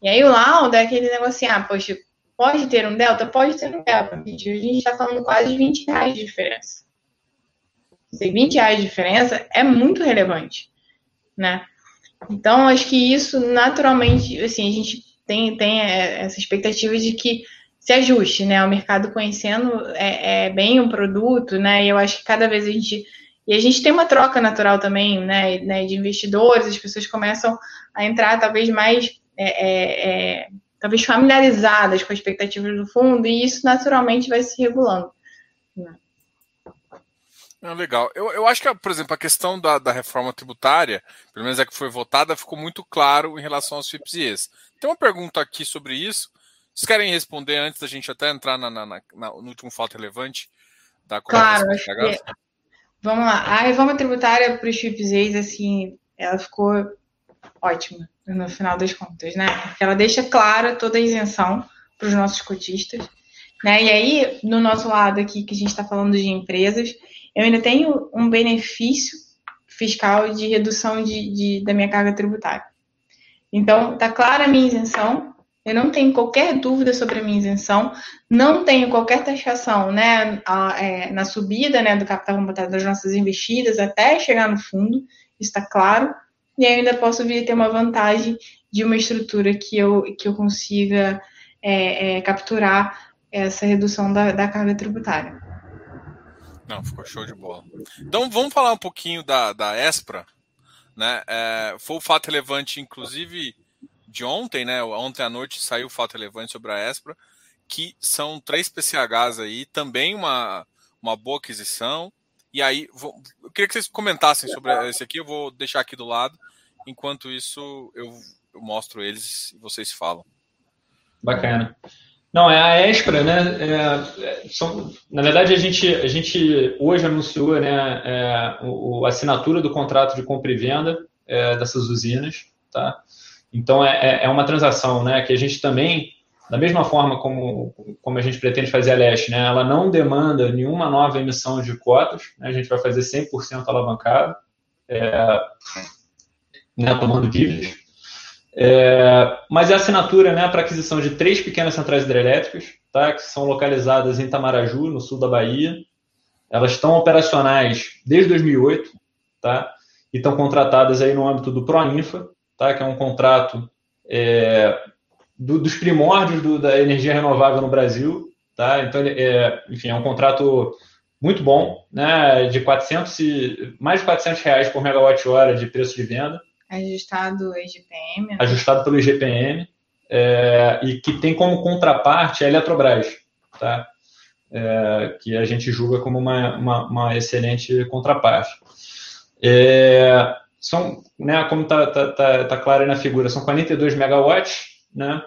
E aí o laudo é aquele negócio assim, ah, poxa, pode ter um delta? Pode ter um delta. A gente está falando quase de 20 reais de diferença. Se 20 reais de diferença é muito relevante, né? Então, acho que isso naturalmente, assim, a gente tem, tem essa expectativa de que se ajuste, né? O mercado conhecendo é, é bem o produto, né? E eu acho que cada vez a gente e a gente tem uma troca natural também, né, né, de investidores, as pessoas começam a entrar talvez mais é, é, é, talvez familiarizadas com as expectativas do fundo, e isso naturalmente vai se regulando. Né? Ah, legal. Eu, eu acho que, por exemplo, a questão da, da reforma tributária, pelo menos é que foi votada, ficou muito claro em relação aos FIPS e ES. Tem uma pergunta aqui sobre isso. Vocês querem responder antes da gente até entrar na, na, na, no último fato relevante da Claro, acho que... Vamos lá. A reforma tributária para os FIPS e ES, assim, ela ficou ótima no final das contas, né? Porque ela deixa clara toda a isenção para os nossos cotistas. Né? E aí, no nosso lado aqui, que a gente está falando de empresas, eu ainda tenho um benefício fiscal de redução de, de da minha carga tributária. Então, está clara a minha isenção, eu não tenho qualquer dúvida sobre a minha isenção, não tenho qualquer taxação né, a, é, na subida né, do capital computado das nossas investidas até chegar no fundo, está claro, e ainda posso vir a ter uma vantagem de uma estrutura que eu, que eu consiga é, é, capturar essa redução da, da carga tributária. Não, ficou show de bola. Então vamos falar um pouquinho da, da ESPRA. Né? É, foi o fato relevante, inclusive, de ontem, né? Ontem à noite saiu o fato relevante sobre a ESPRA, que são três PCHs aí, também uma, uma boa aquisição. E aí, vou, eu queria que vocês comentassem sobre esse aqui, eu vou deixar aqui do lado. Enquanto isso, eu, eu mostro eles e vocês falam. Bacana. Não, é a Espra, né? É, são, na verdade, a gente, a gente hoje anunciou né, é, o, a assinatura do contrato de compra e venda é, dessas usinas, tá? Então, é, é, é uma transação né, que a gente também, da mesma forma como, como a gente pretende fazer a Leste, né, ela não demanda nenhuma nova emissão de cotas, né, a gente vai fazer 100% alavancado, é, né, tomando dívidas. É, mas é assinatura né, para aquisição de três pequenas centrais hidrelétricas, tá, que são localizadas em Tamaraju, no sul da Bahia. Elas estão operacionais desde 2008, tá, e estão contratadas aí no âmbito do Proinfa, tá, que é um contrato é, do, dos primórdios do, da energia renovável no Brasil. Tá? Então, é, enfim, é um contrato muito bom, né, de 400 e, mais de 400 reais por megawatt-hora de preço de venda. Ajustado IGPM. Né? Ajustado pelo IGPM. É, e que tem como contraparte a Eletrobras, tá? É, que a gente julga como uma, uma, uma excelente contraparte. É, são, né, como está tá, tá, tá claro aí na figura, são 42 megawatts, né?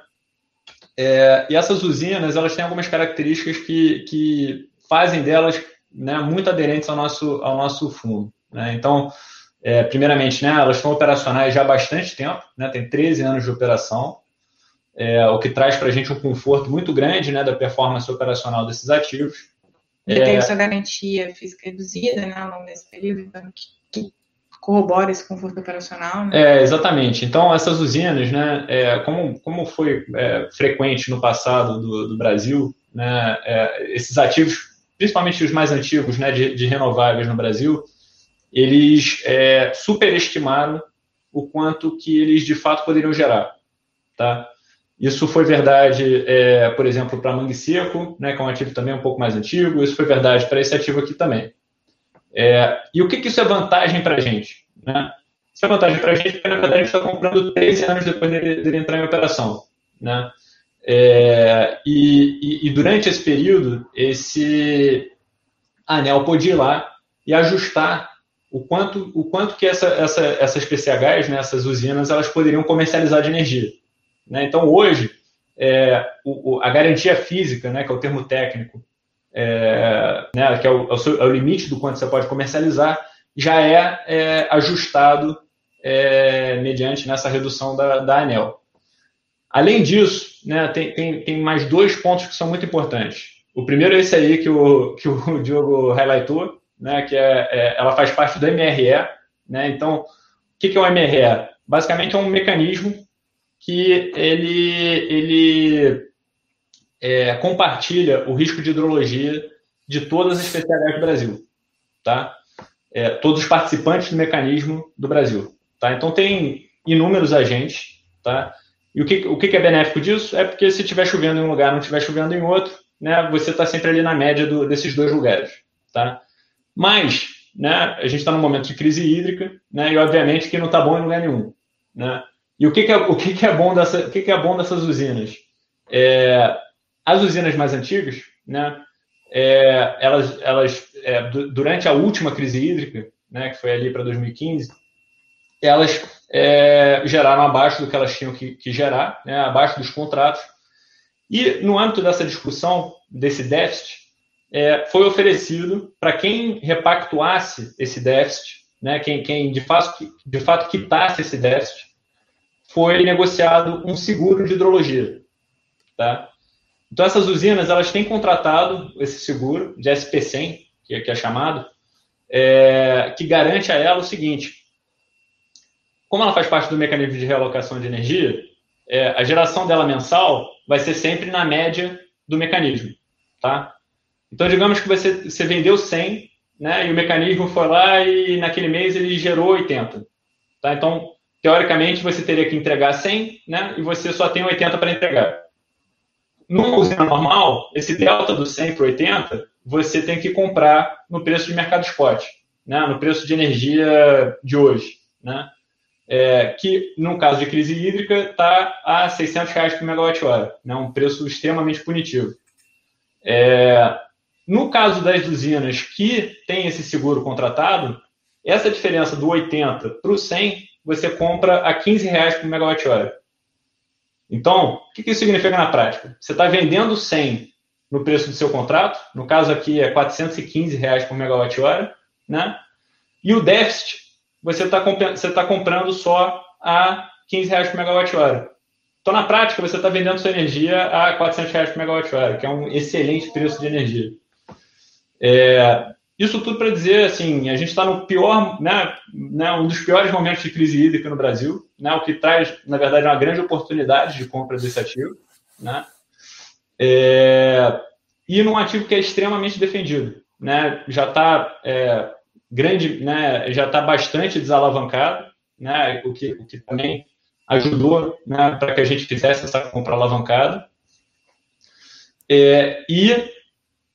É, e essas usinas, elas têm algumas características que, que fazem delas né, muito aderentes ao nosso, ao nosso fundo. Né? Então, é, primeiramente, né, elas estão operacionais já há bastante tempo, né, tem 13 anos de operação, é, o que traz para a gente um conforto muito grande né, da performance operacional desses ativos. E é, tem sua garantia física reduzida né, ao longo desse período, então, que, corrobora esse conforto operacional. Né? É, exatamente. Então, essas usinas, né, é, como, como foi é, frequente no passado do, do Brasil, né, é, esses ativos, principalmente os mais antigos né, de, de renováveis no Brasil, eles é, superestimaram o quanto que eles de fato poderiam gerar. Tá? Isso foi verdade, é, por exemplo, para Mangue Seco, né, que é um ativo também um pouco mais antigo, isso foi verdade para esse ativo aqui também. É, e o que, que, isso é vantagem para a gente? Né? Isso é vantagem para a gente porque, na verdade, a gente está comprando 13 anos depois dele, dele, entrar em operação. Né? É, e, e, e, durante esse período, esse anel pôde ir lá e ajustar o quanto, o quanto que essa, essa, essas PCHs, né, essas usinas, elas poderiam comercializar de energia. Né? Então, hoje, é, o, a garantia física, né, que é o termo técnico, é, né, que é o, é, é o, limite do quanto você pode comercializar, já é, é ajustado é, mediante nessa redução da, da ANEL. Além disso, né, tem, tem, tem, mais dois pontos que são muito importantes. O primeiro é esse aí que o, que o Diogo highlightou, né, que é, é ela faz parte do MRE. Né, então, o que, que é o MRE? Basicamente é um mecanismo que ele, ele é, compartilha o risco de hidrologia de todas as especialidades do Brasil, tá? É, todos os participantes do mecanismo do Brasil, tá? Então tem inúmeros agentes, tá? E o que, o que é benéfico disso? É porque se estiver chovendo em um lugar, não estiver chovendo em outro, né? Você está sempre ali na média do, desses dois lugares, tá? Mas, né? A gente está num momento de crise hídrica, né? E obviamente que não está bom em lugar nenhum, né? E o que, que é o que, que é bom dessa, o que, que é bom dessas usinas? É, as usinas mais antigas, né, é, elas, elas é, durante a última crise hídrica, né, que foi ali para 2015, elas é, geraram abaixo do que elas tinham que, que gerar, né, abaixo dos contratos. E no âmbito dessa discussão, desse déficit, é, foi oferecido para quem repactuasse esse déficit, né, quem, quem de, fato, de fato quitasse esse déficit, foi negociado um seguro de hidrologia. Tá? Então, essas usinas, elas têm contratado esse seguro de SP100, que é, que é chamado, é, que garante a ela o seguinte, como ela faz parte do mecanismo de realocação de energia, é, a geração dela mensal vai ser sempre na média do mecanismo, tá? Então, digamos que você, você vendeu 100, né, e o mecanismo foi lá e naquele mês ele gerou 80, tá? Então, teoricamente, você teria que entregar 100, né, e você só tem 80 para entregar. Numa usina normal, esse delta do 100 para 80, você tem que comprar no preço de mercado spot, né, no preço de energia de hoje, né? É, que no caso de crise hídrica está a 600 reais por megawatt-hora, né, um preço extremamente punitivo. É, no caso das usinas que tem esse seguro contratado, essa diferença do 80 para o 100, você compra a 15 reais por megawatt-hora. Então, o que isso significa na prática? Você está vendendo 100 no preço do seu contrato, no caso aqui é 415 reais por megawatt-hora, né? E o déficit, você está você tá comprando só a 15 reais por megawatt-hora. Então, na prática, você está vendendo sua energia a 400 reais por megawatt-hora, que é um excelente preço de energia. É, isso tudo para dizer, assim, a gente está no pior, né, né, um dos piores momentos de crise hídrica no Brasil, né, o que traz, na verdade, uma grande oportunidade de compra desse ativo, né, é, e num ativo que é extremamente defendido, né, já está é, grande, né, já está bastante desalavancado, né, o que, o que também ajudou né, para que a gente fizesse essa compra alavancada. É, e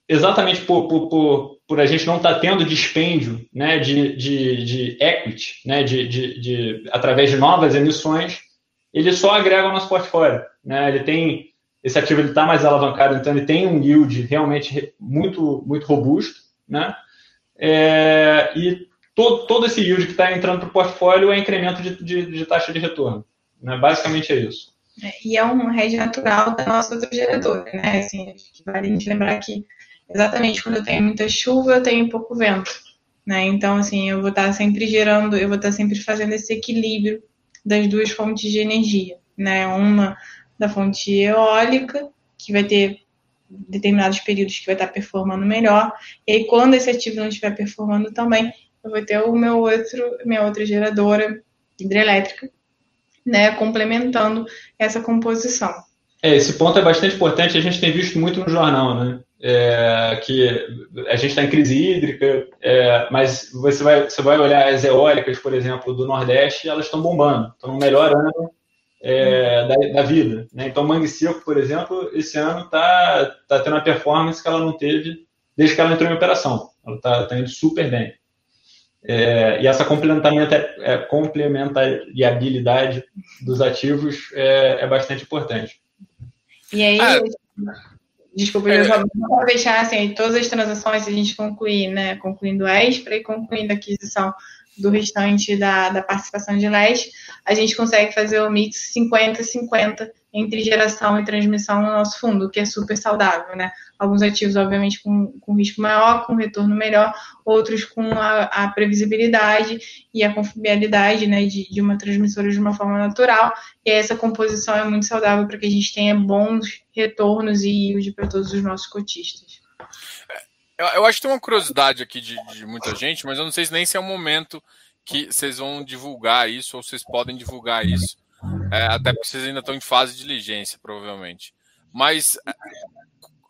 exatamente por, por, por, por, a gente não estar tá tendo dispêndio né, de, de, de equity, né, de, de, de, através de novas emissões, ele só agrega ao nosso portfólio. Né? Ele tem, esse ativo está mais alavancado, então ele tem um yield realmente muito, muito robusto, né? É, e todo, todo esse yield que está entrando para o portfólio é incremento de, de, de taxa de retorno. Né? Basicamente é isso. É, e é um hedge natural da nossa geradora, né? Assim, vale a gente lembrar que exatamente quando eu tenho muita chuva, eu tenho pouco vento, né? Então, assim, eu vou estar sempre gerando, eu vou estar sempre fazendo esse equilíbrio das duas fontes de energia, né? Uma da fonte eólica, que vai ter determinados períodos que vai estar performando melhor, e aí quando esse ativo não estiver performando também, eu vou ter o meu outro, minha outra geradora hidrelétrica, né, complementando essa composição. É, esse ponto é bastante importante, a gente tem visto muito no jornal, né? É, que a gente está em crise hídrica, é, mas você vai, você vai olhar as eólicas, por exemplo, do Nordeste, elas estão bombando, estão no melhor ano é, da, da, vida. Né? Então, Mangue Seco, por exemplo, esse ano está tá tendo uma performance que ela não teve desde que ela entrou em operação. Ela está tá indo super bem. É, e essa é, complementariedade dos ativos é, é bastante importante. E aí, ah, desculpa, é, eu só vou deixar assim, todas as transações a gente concluir, né? Concluindo a ESPRA e concluindo a aquisição do restante da, da participação de leste, a gente consegue fazer o mix 50-50 entre geração e transmissão no nosso fundo, o que é super saudável, né? Alguns ativos, obviamente, com, com risco maior, com retorno melhor, outros com a, a previsibilidade e a confiabilidade né, de, de uma transmissora de uma forma natural. E essa composição é muito saudável para que a gente tenha bons retornos e yield para todos os nossos cotistas. Eu, eu, acho que tem uma curiosidade aqui de, de, muita gente, mas eu não sei nem se é o momento que vocês vão divulgar isso ou vocês podem divulgar isso. É, até porque vocês ainda estão em fase de diligência, provavelmente. Mas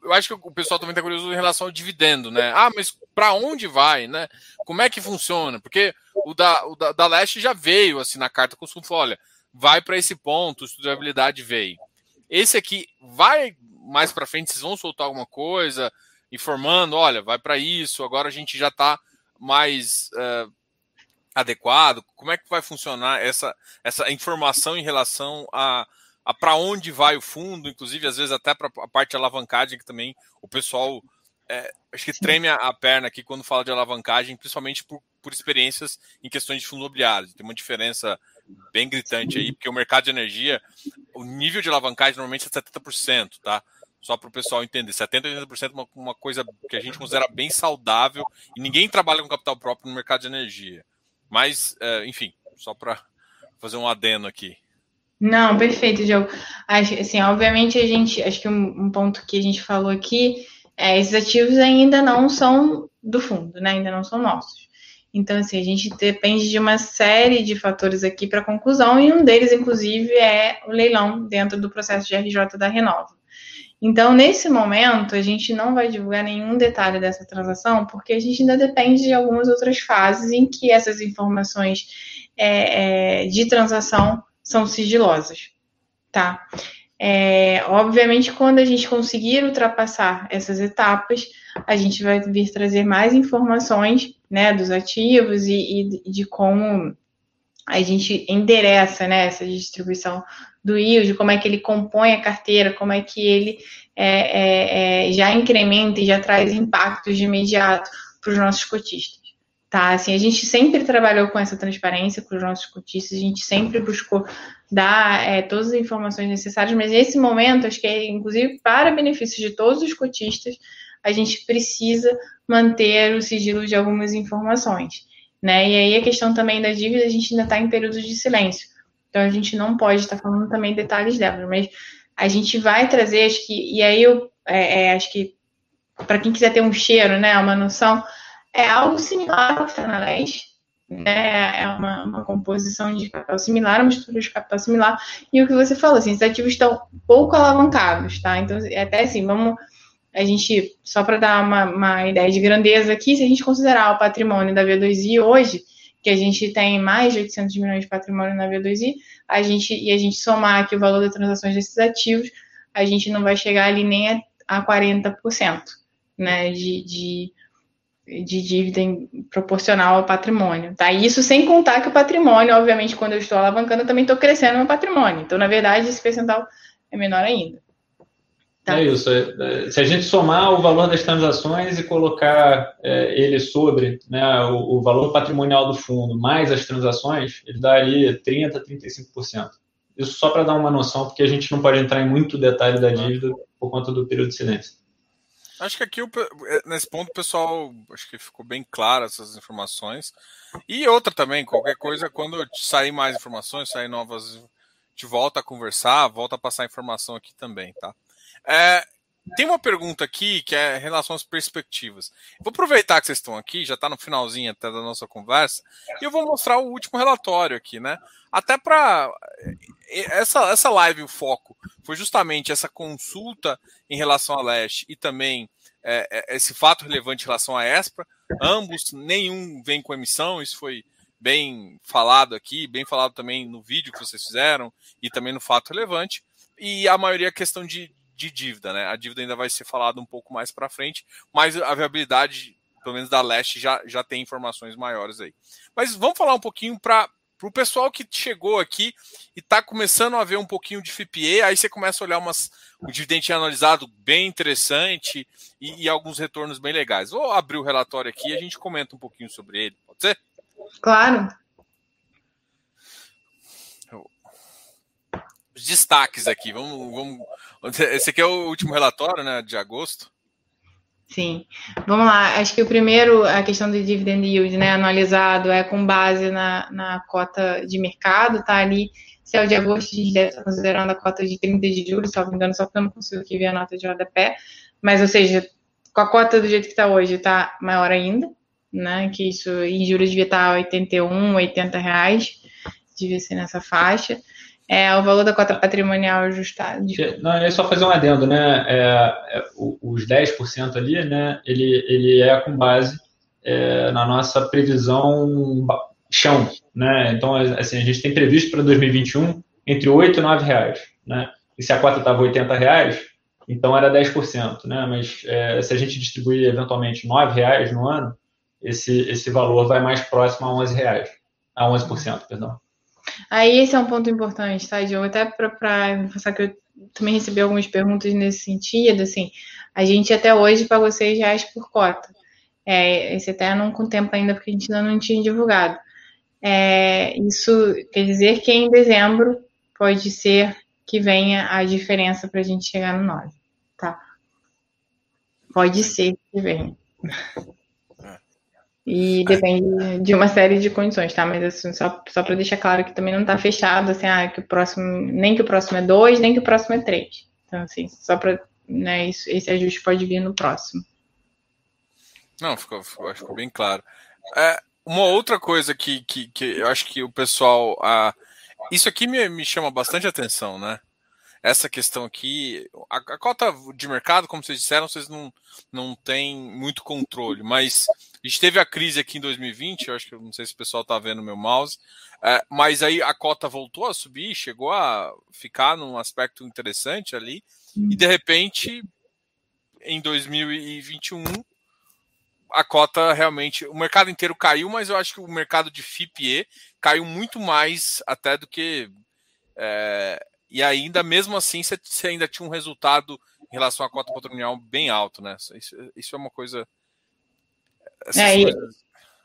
eu acho que o pessoal também está curioso em relação ao dividendo, né? Ah, mas para onde vai, né? Como é que funciona? Porque o da, o da, da Leste já veio assim na carta consumo, falou, olha, vai para esse ponto, estudabilidade veio. Esse aqui vai mais para frente, vocês vão soltar alguma coisa? informando, olha, vai para isso, agora a gente já está mais uh, adequado. Como é que vai funcionar essa, essa informação em relação a, a para onde vai o fundo, inclusive às vezes até para a parte de alavancagem, que também o pessoal é, acho que treme a, perna aqui quando fala de alavancagem, principalmente por, por experiências em questões de fundo imobiliário. Tem uma diferença bem gritante aí, porque o mercado de energia, o nível de alavancagem normalmente é 70%, tá? só para o pessoal entender. 70% 80% é uma, uma coisa que a gente considera bem saudável e ninguém trabalha com capital próprio no mercado de energia. Mas, é, enfim, só para fazer um adeno aqui. Não, perfeito, Diogo. Assim, obviamente a gente, acho que um, um ponto que a gente falou aqui é esses ativos ainda não são do fundo, né? Ainda não são nossos. Então, assim, a gente depende de uma série de fatores aqui para conclusão, e um deles, inclusive, é o leilão dentro do processo de RJ da Renova. Então, nesse momento, a gente não vai divulgar nenhum detalhe dessa transação, porque a gente ainda depende de algumas outras fases em que essas informações é, é, de transação são sigilosas, tá? É, obviamente, quando a gente conseguir ultrapassar essas etapas, a gente vai vir trazer mais informações né, dos ativos e, e de como a gente endereça né, essa distribuição do yield, como é que ele compõe a carteira, como é que ele é, é, é, já incrementa e já traz impactos de imediato para os nossos cotistas. Tá? Assim, a gente sempre trabalhou com essa transparência com os nossos cotistas, a gente sempre buscou dar é, todas as informações necessárias, mas nesse momento, acho que é, inclusive para benefício de todos os cotistas, a gente precisa manter o sigilo de algumas informações. Né? E aí a questão também da dívida, a gente ainda está em período de silêncio. Então a gente não pode estar tá falando também detalhes dela, mas a gente vai trazer, acho que, e aí eu é, é, acho que para quem quiser ter um cheiro, né, uma noção, é algo similar ao Fenaleste, né, é uma, uma, composição de capital similar, uma estrutura de capital similar, e o que você falou, assim, esses ativos estão pouco alavancados, tá? Então, é até assim, vamos a gente, só para dar uma, uma, ideia de grandeza aqui, se a gente considerar o patrimônio da V2I hoje, que a gente tem mais de 800 milhões de patrimônio na V2I, a gente, e a gente somar aqui o valor das transações desses ativos, a gente não vai chegar ali nem a, a 40% né, de, de, de dívida proporcional ao patrimônio. Tá? Isso sem contar que o patrimônio, obviamente, quando eu estou alavancando, eu também estou crescendo meu patrimônio. Então, na verdade, esse percentual é menor ainda. Tá. É isso. É, é, se a gente somar o valor das transações e colocar é, ele sobre né, o, o, valor patrimonial do fundo mais as transações, ele daria 30%, 35%. Isso só para dar uma noção, porque a gente não pode entrar em muito detalhe da dívida por conta do período de silêncio. Acho que aqui, é, nesse ponto, o pessoal, acho que ficou bem claro essas informações. E outra também, qualquer coisa, quando sair mais informações, sair novas, de volta a conversar, volta a passar informação aqui também, tá? É, tem uma pergunta aqui que é em relação às perspectivas. Vou aproveitar que vocês estão aqui, já está no finalzinho até da nossa conversa, e eu vou mostrar o último relatório aqui, né? Até para essa, essa live, o foco foi justamente essa consulta em relação a leste e também é, é, esse fato relevante em relação à ESPRA. Ambos, nenhum vem com emissão, isso foi bem falado aqui, bem falado também no vídeo que vocês fizeram e também no fato relevante. E a maioria é questão de, de dívida, né? A dívida ainda vai ser falada um pouco mais para frente, mas a viabilidade, pelo menos da Leste, já, já tem informações maiores aí. Mas vamos falar um pouquinho para o pessoal que chegou aqui e está começando a ver um pouquinho de FPA, aí você começa a olhar umas, um dividendo analisado bem interessante e, e, alguns retornos bem legais. Vou abrir o relatório aqui e a gente comenta um pouquinho sobre ele, pode ser? Claro. Os destaques aqui, vamos, vamos esse aqui é o último relatório, né, de agosto. Sim. Vamos lá. Acho que o primeiro, a questão do dividend yield, né, analisado é com base na, na cota de mercado, tá ali. Se é o de agosto, a gente deve estar considerando a cota de 30 de julho, se não me engano, só porque eu não consigo aqui ver a nota de rodapé. Mas, ou seja, com a cota do jeito que está hoje, está maior ainda, né? Que isso em juros devia estar 81, 80 reais, devia ser nessa faixa. É, o valor da cota patrimonial ajustado. Não, é só fazer um adendo, né? É, é, os 10% ali, né? Ele, ele é com base é, na nossa previsão chão, né? Então, assim, a gente tem previsto para 2021 entre 8 e 9 reais, né? E se a cota estava 80 reais, então era 10%, né? Mas é, se a gente distribuir eventualmente 9 reais no ano, esse, esse valor vai mais próximo a 11 reais, a 11%, perdão. Aí esse é um ponto importante, tá, Diogo? Até para passar que eu também recebi algumas perguntas nesse sentido, assim, a gente até hoje pagou 6 reais por cota. É, esse até não contempla ainda, porque a gente ainda não tinha divulgado. É, isso quer dizer que em dezembro pode ser que venha a diferença para a gente chegar no 9, tá? Pode ser que venha. E depende de uma série de condições, tá? Mas assim, só, só para deixar claro que também não está fechado, assim, ah, que o próximo, nem que o próximo é dois, nem que o próximo é três. Então, assim, só para, né, isso, esse ajuste pode vir no próximo. Não, ficou, ficou bem claro. É, uma outra coisa que, que, que eu acho que o pessoal. Ah, isso aqui me, me chama bastante atenção, né? Essa questão aqui, a, a, cota de mercado, como vocês disseram, vocês não, não têm muito controle, mas a gente teve a crise aqui em 2020, eu acho que não sei se o pessoal está vendo meu mouse, é, mas aí a cota voltou a subir, chegou a ficar num aspecto interessante ali, e de repente, em 2021, a cota realmente, o mercado inteiro caiu, mas eu acho que o mercado de FIPE caiu muito mais até do que é, e ainda mesmo assim você ainda tinha um resultado em relação à cota patrimonial bem alto, né? Isso, isso é uma coisa. É, e,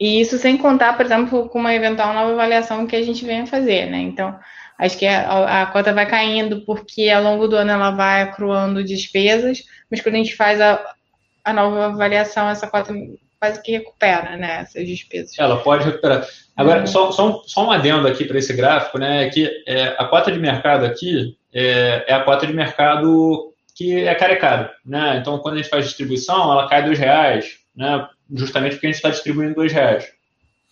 e, isso sem contar, por exemplo, com uma eventual nova avaliação que a gente venha fazer, né? Então, acho que a, a cota vai caindo porque ao longo do ano ela vai acruando despesas, mas quando a gente faz a, a nova avaliação, essa cota quase que recupera, né, essas despesas. Ela pode recuperar. Agora, uhum. só, só, um, só um adendo aqui para esse gráfico, né, é que é, a cota de mercado aqui é, é, a cota de mercado que é carecada, né, então quando a gente faz distribuição, ela cai dois reais, né, justamente porque a gente está distribuindo dois reais.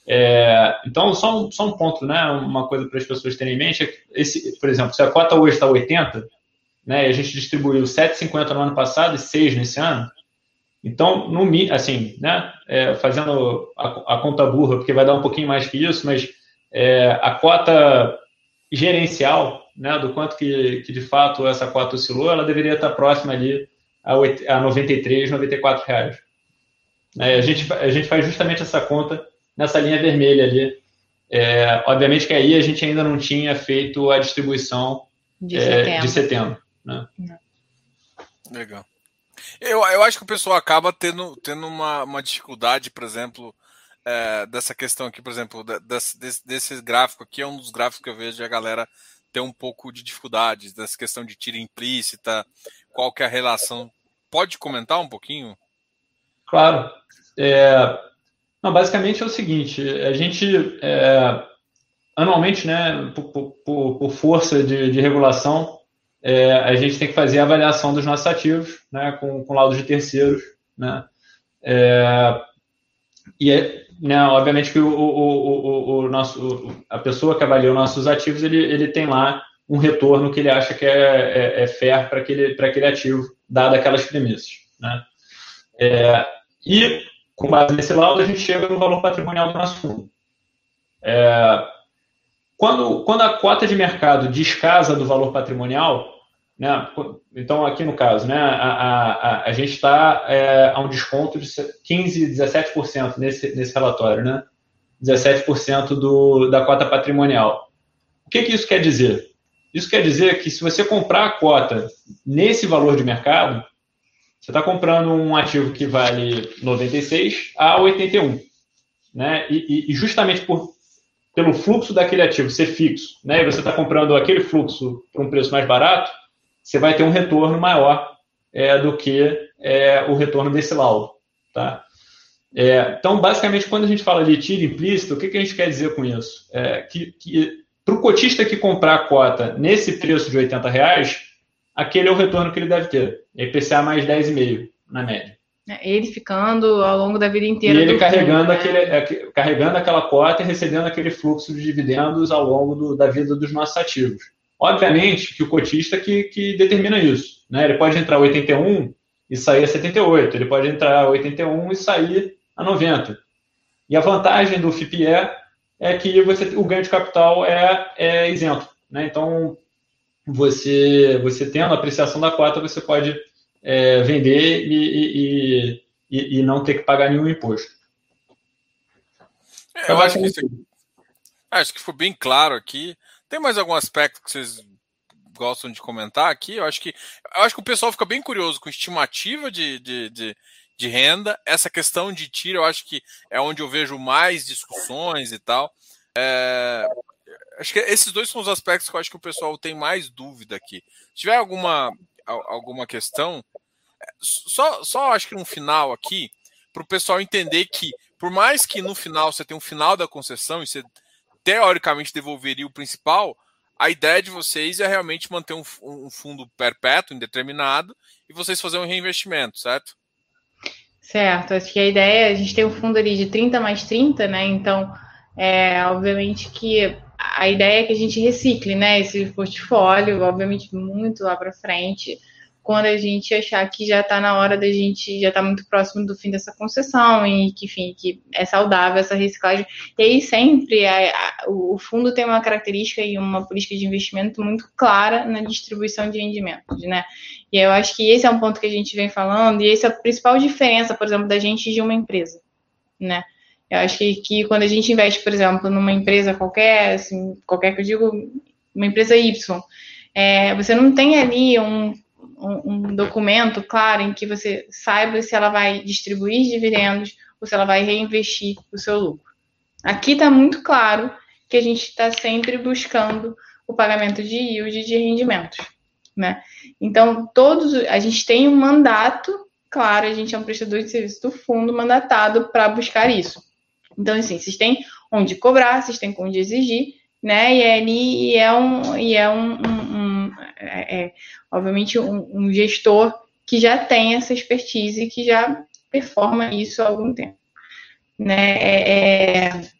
É, então, só um, só um ponto, né, uma coisa para as pessoas terem em mente, é que esse, por exemplo, se a cota hoje está 80, né, e a gente distribuiu 7,50 no ano passado e 6 nesse ano, então, no, assim, né, é, fazendo a, a, conta burra, porque vai dar um pouquinho mais que isso, mas é, a cota gerencial, né, do quanto que, que, de fato essa cota oscilou, ela deveria estar próxima ali a, 8, a 93, 94 reais. É, a, gente, a gente faz justamente essa conta nessa linha vermelha ali. É, obviamente que aí a gente ainda não tinha feito a distribuição de setembro. É, de setembro né? Legal. Eu, eu acho que o pessoal acaba tendo, tendo uma, uma dificuldade, por exemplo, é, dessa questão aqui, por exemplo, desse, desse, desse gráfico aqui, é um dos gráficos que eu vejo a galera ter um pouco de dificuldades, dessa questão de tira implícita, qual que é a relação. Pode comentar um pouquinho? Claro. É, não, basicamente é o seguinte, a gente, é, anualmente, né, por, por, por força de, de regulação, é, a gente tem que fazer a avaliação dos nossos ativos, né, com, com laudos de terceiros, né, é, e é, né, obviamente que o, o, o, o nosso, a pessoa que avalia os nossos ativos, ele, ele tem lá um retorno que ele acha que é, é, é fair para aquele, aquele ativo, dado aquelas premissas, né, é, e com base nesse laudo a gente chega no valor patrimonial do nosso fundo. É, quando, quando a cota de mercado descasa do valor patrimonial, né? Então, aqui no caso, né, a, a, a gente está é, a um desconto de 15%, 17% nesse, nesse relatório, né? 17% do, da cota patrimonial. O que, que isso quer dizer? Isso quer dizer que se você comprar a cota nesse valor de mercado, você está comprando um ativo que vale 96 a 81. Né? E, e justamente por, pelo fluxo daquele ativo ser fixo, né? e você está comprando aquele fluxo por um preço mais barato, você vai ter um retorno maior é, do que é, o retorno desse laudo. Tá? É, então, basicamente, quando a gente fala de tiro implícito, o que, que a gente quer dizer com isso? É, que, que para o cotista que comprar a cota nesse preço de 80 reais, aquele é o retorno que ele deve ter. IPCA mais 10,5 na média. É, ele ficando ao longo da vida inteira. E ele carregando, né? aquele, carregando aquela cota e recebendo aquele fluxo de dividendos ao longo do, da vida dos nossos ativos. Obviamente que o cotista que, que determina isso. Né? Ele pode entrar a 81 e sair a 78, ele pode entrar a 81 e sair a 90. E a vantagem do FIPE é que você, o ganho de capital é, é isento. Né? Então, você, você tendo a apreciação da cota, você pode é, vender e, e, e, e, não ter que pagar nenhum imposto. É, eu acho que, isso, acho que foi bem claro aqui. Tem mais algum aspecto que vocês gostam de comentar aqui? Eu acho que, eu acho que o pessoal fica bem curioso com estimativa de, de, de, de renda. Essa questão de tiro, eu acho que é onde eu vejo mais discussões e tal. É, acho que esses dois são os aspectos que eu acho que o pessoal tem mais dúvida aqui. Se tiver alguma, alguma questão, só, só acho que no final aqui, para o pessoal entender que por mais que no final você tenha um final da concessão e você teoricamente devolveria o principal, a ideia de vocês é realmente manter um, um fundo perpétuo, indeterminado, e vocês fazerem um reinvestimento, certo? Certo, acho que a ideia, a gente tem um fundo ali de 30 mais 30, né? Então, é, obviamente que a ideia é que a gente recicle, né, esse portfólio, obviamente muito lá para frente, quando a gente achar que já está na hora da gente, já está muito próximo do fim dessa concessão e que, enfim, que é saudável essa reciclagem. E aí sempre a, a, o fundo tem uma característica e uma política de investimento muito clara na distribuição de rendimentos, né? E eu acho que esse é um ponto que a gente vem falando e essa é a principal diferença, por exemplo, da gente de uma empresa, né? Eu acho que, que quando a gente investe, por exemplo, numa empresa qualquer, assim, qualquer que eu digo, uma empresa Y, é, você não tem ali um, um, um, documento claro em que você saiba se ela vai distribuir dividendos ou se ela vai reinvestir o seu lucro. Aqui está muito claro que a gente está sempre buscando o pagamento de yield de rendimentos, né? Então, todos, a gente tem um mandato, claro, a gente é um prestador de serviço do fundo mandatado para buscar isso. Então, assim, vocês têm onde cobrar, vocês têm onde exigir, né? E é ali e é um, e é um, um é, é, obviamente um, um, gestor que já tem essa expertise e que já performa isso há algum tempo, né? É, é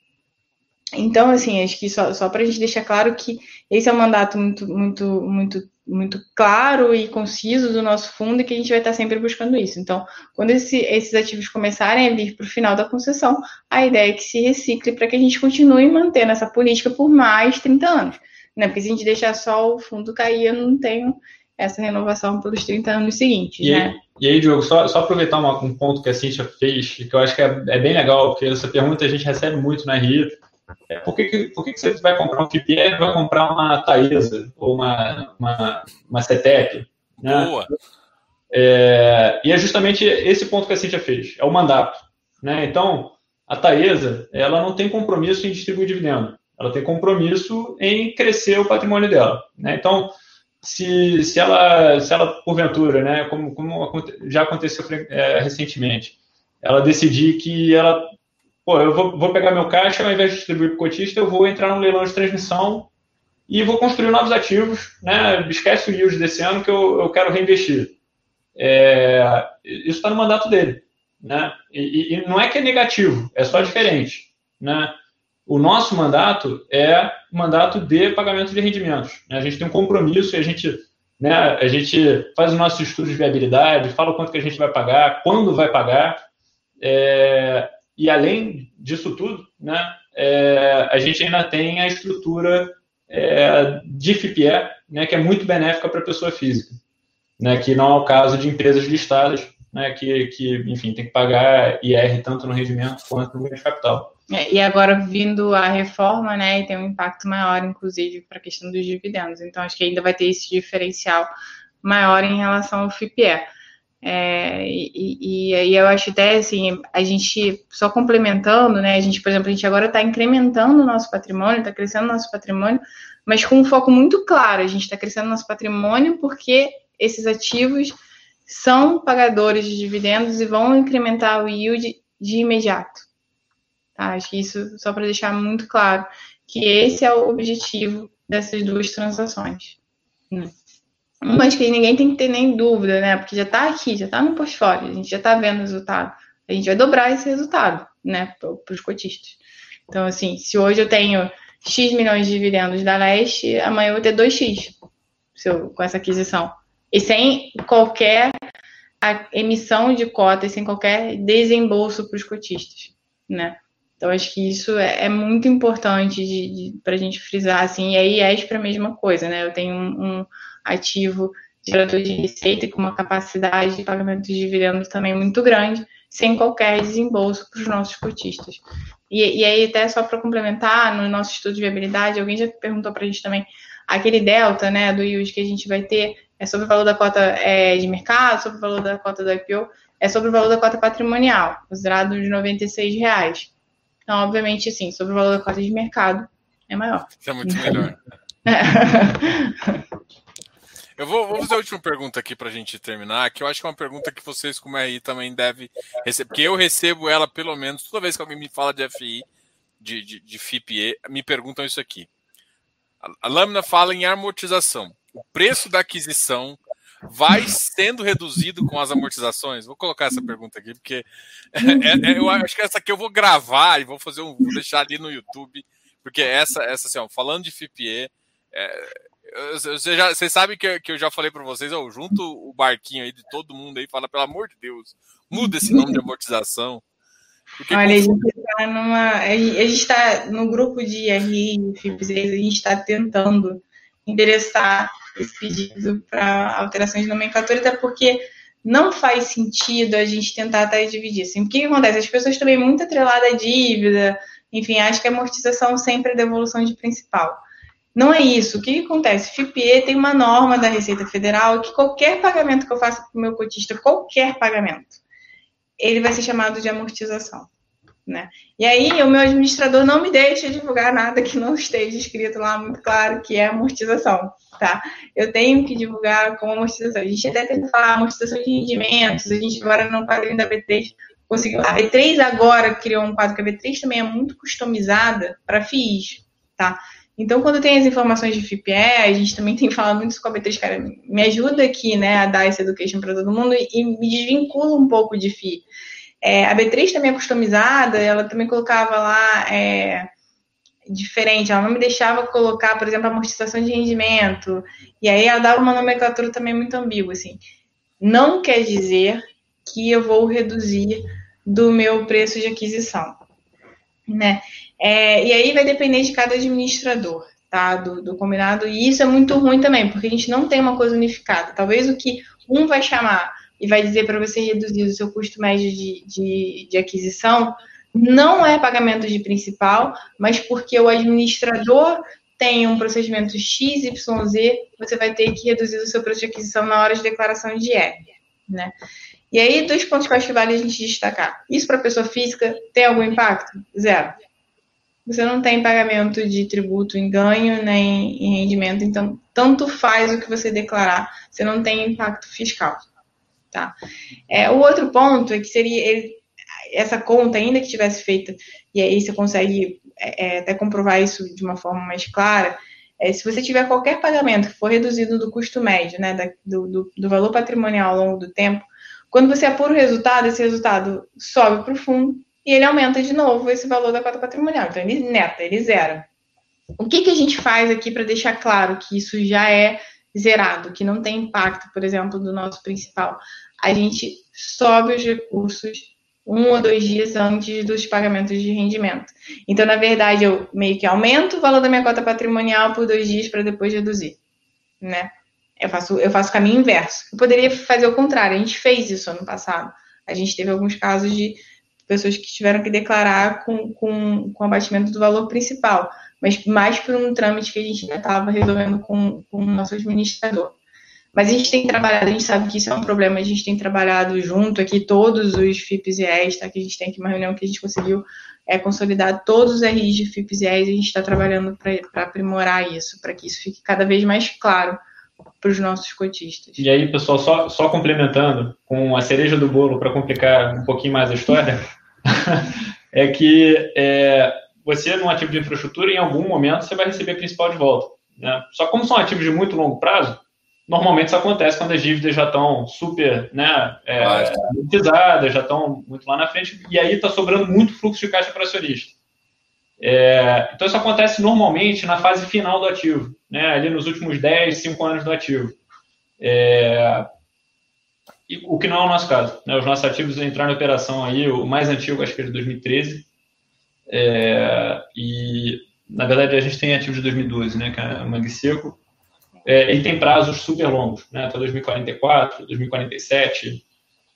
então, assim, acho que só, só para a gente deixar claro que esse é um mandato muito, muito, muito muito claro e conciso do nosso fundo e que a gente vai estar sempre buscando isso. Então, quando esse, esses ativos começarem a vir para o final da concessão, a ideia é que se recicle para que a gente continue mantendo essa política por mais 30 anos. Né? Porque se a gente deixar só o fundo cair, eu não tenho essa renovação pelos 30 anos seguintes. E, né? aí, e aí, Diogo, só, só aproveitar uma, um ponto que a Cintia fez, que eu acho que é, é bem legal, porque essa pergunta a gente recebe muito na RI, é, por que, que, por que, que você vai comprar um FIPE e vai comprar uma Taesa ou uma, uma, uma CETEP? Né? Boa! É, e é justamente esse ponto que a Cintia fez, é o mandato. Né? Então, a Taesa, ela não tem compromisso em distribuir dividendo, ela tem compromisso em crescer o patrimônio dela. Né? Então, se, se, ela, se ela, porventura, né, como, como já aconteceu é, recentemente, ela decidir que ela pô, eu vou, vou pegar meu caixa, ao invés de distribuir para o cotista, eu vou entrar no leilão de transmissão e vou construir novos ativos, né? Esquece o yield desse ano que eu, eu quero reinvestir. É, isso está no mandato dele, né? E, e, não é que é negativo, é só diferente, né? O nosso mandato é o mandato de pagamento de rendimentos. Né? A gente tem um compromisso e a gente, né, a gente faz os nossos estudos de viabilidade, fala o quanto que a gente vai pagar, quando vai pagar, é, e além disso tudo, né, é, a gente ainda tem a estrutura é, de FIPE, né, que é muito benéfica para a pessoa física, né, que não é o caso de empresas listadas, né, que, que, enfim, tem que pagar IR tanto no rendimento quanto no capital. É, e agora vindo a reforma, né, e tem um impacto maior, inclusive, para a questão dos dividendos. Então, acho que ainda vai ter esse diferencial maior em relação ao FIPE. É, e, e, eu acho até assim, a gente só complementando, né? A gente, por exemplo, a gente agora está incrementando o nosso patrimônio, está crescendo nosso patrimônio, mas com um foco muito claro. A gente está crescendo nosso patrimônio porque esses ativos são pagadores de dividendos e vão incrementar o yield de imediato. Tá? Acho que isso só para deixar muito claro que esse é o objetivo dessas duas transações. Né? Mas que ninguém tem que ter nem dúvida, né? Porque já está aqui, já está no portfólio, a gente já está vendo o resultado. A gente vai dobrar esse resultado, né, para os cotistas. Então, assim, se hoje eu tenho X milhões de dividendos da Leste, amanhã eu vou ter 2X eu, com essa aquisição. E sem qualquer emissão de cotas, sem qualquer desembolso para os cotistas, né? Então, acho que isso é, é muito importante para a gente frisar, assim, e aí é para a mesma coisa, né? Eu tenho um, um ativo gerador de receita com uma capacidade de pagamento de dividendos também muito grande, sem qualquer desembolso para os nossos cotistas. E, e aí, até só para complementar, no nosso estudo de viabilidade, alguém já perguntou para a gente também, aquele delta né, do yield que a gente vai ter é sobre o valor da cota é, de mercado, sobre o valor da cota do IPO, é sobre o valor da cota patrimonial, considerado de R$ reais. Então, obviamente, sim, sobre o valor da cota de mercado é maior. Isso é muito melhor. Eu vou, vou, fazer a última pergunta aqui para a gente terminar, que eu acho que é uma pergunta que vocês, como RI, também devem receber, porque eu recebo ela pelo menos toda vez que alguém me fala de FI, de, de, de FIPE, me perguntam isso aqui. A, a lâmina fala em amortização. O preço da aquisição vai sendo reduzido com as amortizações? Vou colocar essa pergunta aqui, porque é, é, eu acho que essa aqui eu vou gravar e vou fazer um, vou deixar ali no YouTube, porque essa, essa assim, ó, falando de FIPE, é, você, já, você sabe que, que eu já falei para vocês, eu junto o barquinho aí de todo mundo aí, fala, pelo amor de Deus, muda esse nome de amortização. Porque Olha, a gente está numa. A gente está no grupo de RI e a gente está tentando endereçar esse pedido para alterações de nomenclatura, até porque não faz sentido a gente tentar até dividir. Assim, o que, que acontece? As pessoas também muito atreladas à dívida, enfim, acho que a amortização sempre é devolução de principal. Não é isso. O que, que acontece? FIPE tem uma norma da Receita Federal que qualquer pagamento que eu faça para o meu cotista, qualquer pagamento, ele vai ser chamado de amortização. Né? E aí, o meu administrador não me deixa divulgar nada que não esteja escrito lá muito claro que é amortização, tá? Eu tenho que divulgar como amortização. A gente até tenta falar amortização de rendimentos, a gente agora no quadrinho da B3 conseguiu. A B3 agora criou um quadro que a B3 também é muito customizada para FIIs, tá? Então, quando tem as informações de FIPE, a gente também tem falado muito isso com a B3, cara, me ajuda aqui, né, a dar essa education para todo mundo e me desvincula um pouco de FII. É, a B3 também é customizada, ela também colocava lá é, diferente, ela não me deixava colocar, por exemplo, amortização de rendimento, e aí ela dava uma nomenclatura também muito ambígua, assim. Não quer dizer que eu vou reduzir do meu preço de aquisição, né? É, e aí vai depender de cada administrador, tá? Do, do, combinado, e isso é muito ruim também, porque a gente não tem uma coisa unificada. Talvez o que um vai chamar e vai dizer para você reduzir o seu custo médio de, de, de aquisição, não é pagamento de principal, mas porque o administrador tem um procedimento XYZ, você vai ter que reduzir o seu preço de aquisição na hora de declaração de IR, né? E aí, dois pontos que eu acho que vale a gente destacar. Isso para pessoa física tem algum impacto? Zero. Você não tem pagamento de tributo em ganho nem em rendimento, então tanto faz o que você declarar, você não tem impacto fiscal. Tá? É, o outro ponto é que seria ele, essa conta, ainda que tivesse feita, e aí você consegue é, é, até comprovar isso de uma forma mais clara, é, se você tiver qualquer pagamento que for reduzido do custo médio, né, da, do, do, do, valor patrimonial ao longo do tempo, quando você apura o resultado, esse resultado sobe para o fundo e ele aumenta de novo esse valor da cota patrimonial. Então, ele neta, ele zera. O que, que a gente faz aqui para deixar claro que isso já é zerado, que não tem impacto, por exemplo, do nosso principal? A gente sobe os recursos um ou dois dias antes dos pagamentos de rendimento. Então, na verdade, eu meio que aumento o valor da minha cota patrimonial por dois dias para depois reduzir, né? Eu faço, eu faço o caminho inverso. Eu poderia fazer o contrário. A gente fez isso ano passado. A gente teve alguns casos de pessoas que tiveram que declarar com, com, com abatimento do valor principal, mas mais por um trâmite que a gente ainda estava resolvendo com, com o nosso administrador. Mas a gente tem trabalhado, a gente sabe que isso é um problema, a gente tem trabalhado junto aqui, todos os FIPs e ES, tá? Que a gente tem aqui uma reunião que a gente conseguiu é, consolidar todos os RIs de FIPs e ES, e a gente está trabalhando para aprimorar isso, para que isso fique cada vez mais claro para os nossos cotistas. E aí, pessoal, só, só complementando, com a cereja do bolo para complicar um pouquinho mais a história, é que é, você, num ativo de infraestrutura, em algum momento, você vai receber a principal de volta. Né? Só como são ativos de muito longo prazo, Normalmente isso acontece quando as dívidas já estão super né, é, já estão muito lá na frente, e aí está sobrando muito fluxo de caixa para acionista. É, então isso acontece normalmente na fase final do ativo, né, ali nos últimos 10, 5 anos do ativo. É, o que não é o nosso caso. Né, os nossos ativos entraram em operação aí, o mais antigo acho que é de 2013, é, e na verdade a gente tem ativos de 2012, né, que é o Mangue Seco, é, ele tem prazos super longos, né, até 2044, 2047.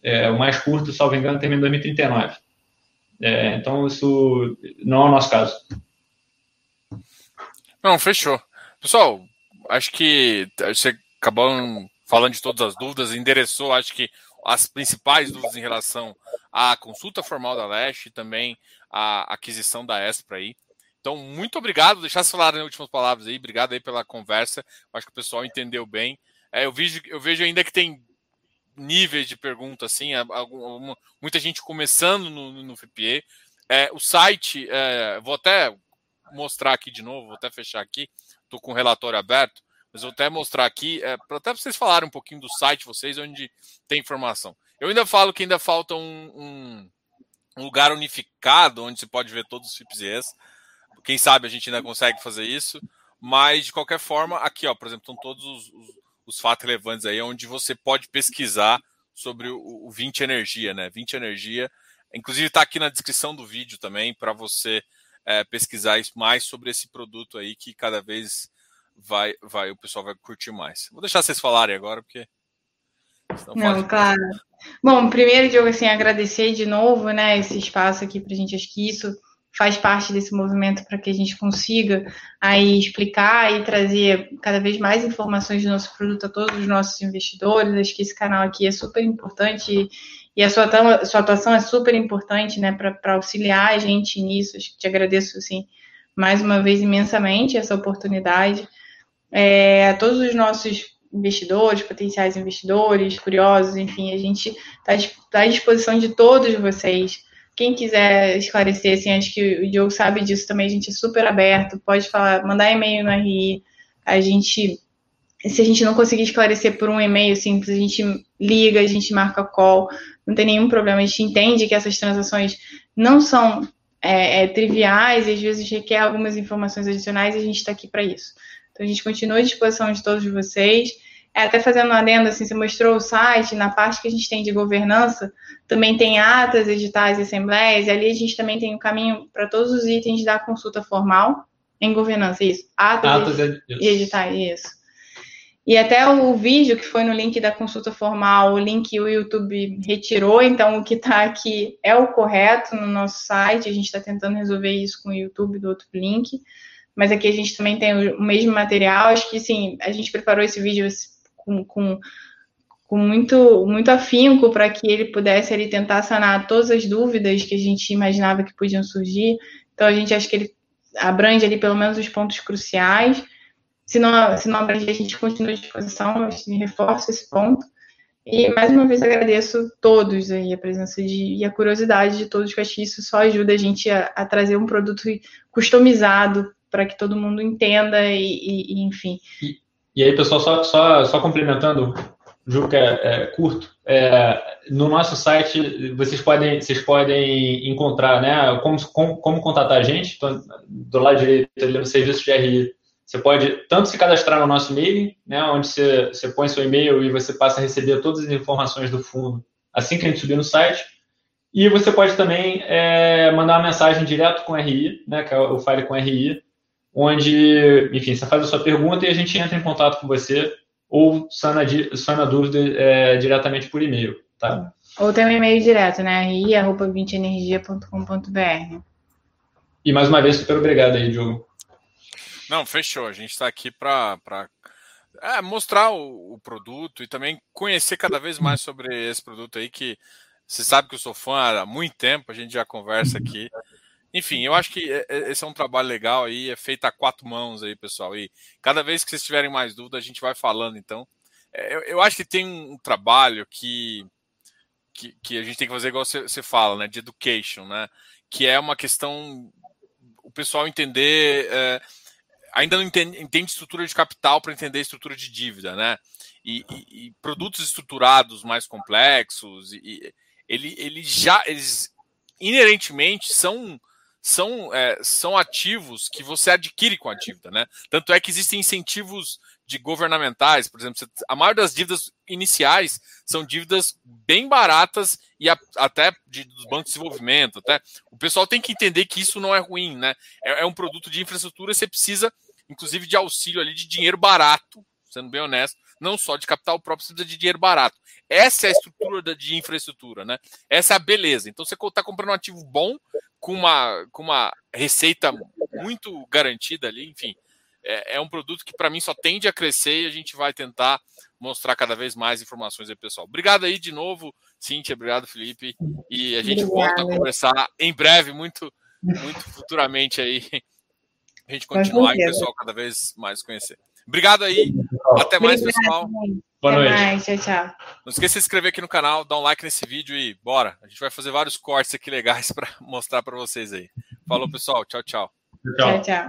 É, o mais curto, salvo engano, termina em 2039. É, então, isso não é o nosso caso. Não, fechou. Pessoal, acho que você acabou falando de todas as dúvidas, endereçou, acho que as principais dúvidas em relação à consulta formal da Leste e também à aquisição da Espra aí. Então, muito obrigado. Deixar vocês falarem as últimas palavras aí. Obrigado aí pela conversa. Acho que o pessoal entendeu bem. É, eu, vejo, eu vejo ainda que tem níveis de pergunta, assim, alguma, muita gente começando no, no FPA. É, o site, é, vou até mostrar aqui de novo, vou até fechar aqui, estou com o relatório aberto, mas vou até mostrar aqui, é, para até vocês falarem um pouquinho do site vocês, onde tem informação. Eu ainda falo que ainda falta um, um, lugar unificado, onde se pode ver todos os FIPS Quem sabe a gente ainda consegue fazer isso, mas de qualquer forma, aqui, ó, por exemplo, estão todos os, os os fatos relevantes aí, onde você pode pesquisar sobre o, o 20 Energia, né? 20 Energia, inclusive está aqui na descrição do vídeo também para você é, pesquisar mais sobre esse produto aí que cada vez vai, vai o pessoal vai curtir mais. Vou deixar vocês falarem agora porque não, claro. Bom, primeiro, Diogo, assim, agradecer de novo, né, esse espaço aqui para a gente. Acho que isso faz parte desse movimento para que a gente consiga aí explicar e trazer cada vez mais informações do nosso produto a todos os nossos investidores. Acho que esse canal aqui é super importante e a sua, sua atuação é super importante, né, para auxiliar a gente nisso. Acho que te agradeço, assim, mais uma vez imensamente essa oportunidade. É, a todos os nossos investidores, potenciais investidores, curiosos, enfim, a gente está tá à disposição de todos vocês quem quiser esclarecer, assim, acho que o Diogo sabe disso também, a gente é super aberto, pode falar, mandar e-mail no RI, a gente, se a gente não conseguir esclarecer por um e-mail simples, a gente liga, a gente marca call, não tem nenhum problema, a gente entende que essas transações não são é, é, triviais e às vezes requer algumas informações adicionais e a gente está aqui para isso. Então a gente continua à disposição de todos vocês. É, até fazendo uma adenda, assim, você mostrou o site, na parte que a gente tem de governança, também tem atas, editais e assembleias, e ali a gente também tem o um caminho para todos os itens da consulta formal em governança, isso. Atas, atas e editais, isso. E até o vídeo que foi no link da consulta formal, o link o YouTube retirou, então o que está aqui é o correto no nosso site, a gente está tentando resolver isso com o YouTube do outro link, mas aqui a gente também tem o mesmo material, acho que sim, a gente preparou esse vídeo com, com, com muito, muito afinco para que ele pudesse ali, tentar sanar todas as dúvidas que a gente imaginava que podiam surgir. Então, a gente acha que ele abrange ali pelo menos os pontos cruciais. Se não, se não a gente continua à disposição, gente reforça esse ponto. E mais uma vez agradeço todos aí a presença de, e a curiosidade de todos, que acho que isso só ajuda a gente a, a trazer um produto customizado para que todo mundo entenda e, e, e enfim. E, e aí, pessoal, só, só, só complementando, Ju, que é, é curto, é, no nosso site vocês podem, vocês podem encontrar né, como, como, como contatar a gente. Então, do lado direito, ali no serviço de RI, você pode tanto se cadastrar no nosso e-mail, né, onde você, você põe seu e-mail e você passa a receber todas as informações do fundo assim que a gente subir no site. E você pode também é, mandar uma mensagem direto com o RI, né, que é o File com RI, onde, enfim, você faz a sua pergunta e a gente entra em contato com você ou sana, sana dúvida é, diretamente por e-mail, tá? Ou tem um e-mail direto, né? ri.20energia.com.br E mais uma vez, super obrigado aí, Diogo. Não, fechou. A gente está aqui para é, mostrar o, o, produto e também conhecer cada vez mais sobre esse produto aí que você sabe que eu sou fã há muito tempo, a gente já conversa aqui. Enfim, eu acho que é, é, esse é um trabalho legal aí, é feito a quatro mãos aí, pessoal. E cada vez que vocês tiverem mais dúvidas, a gente vai falando, então. É, eu, eu acho que tem um trabalho que, que, que, a gente tem que fazer igual você, você fala, né? De education, né? Que é uma questão o pessoal entender. É, ainda não entende, entende, estrutura de capital para entender estrutura de dívida, né? E, e, e produtos estruturados mais complexos, e, ele, ele já, eles inerentemente são são, é, são ativos que você adquire com a dívida, né? Tanto é que existem incentivos de governamentais, por exemplo, a maior das dívidas iniciais são dívidas bem baratas e a, até de, dos bancos de desenvolvimento. Até o pessoal tem que entender que isso não é ruim, né? É, é um produto de infraestrutura, você precisa, inclusive, de auxílio ali de dinheiro barato, sendo bem honesto, não só de capital próprio, você precisa de dinheiro barato. Essa é a estrutura de infraestrutura, né? Essa é a beleza. Então você está comprando um ativo bom com uma, com uma receita muito garantida ali, enfim. É, é um produto que para mim só tende a crescer e a gente vai tentar mostrar cada vez mais informações aí, pessoal. Obrigado aí de novo, Cíntia, obrigado, Felipe. E a gente Obrigada. volta a conversar em breve, muito, muito futuramente aí. A gente continuar e o pessoal cada vez mais conhecer. Obrigado aí. Até mais, pessoal. Boa Até noite. mais. Tchau, tchau. Não esqueça de se inscrever aqui no canal, dar um like nesse vídeo e bora. A gente vai fazer vários cortes aqui legais para mostrar para vocês aí. Falou, pessoal. Tchau, tchau. Tchau. Tchau, tchau.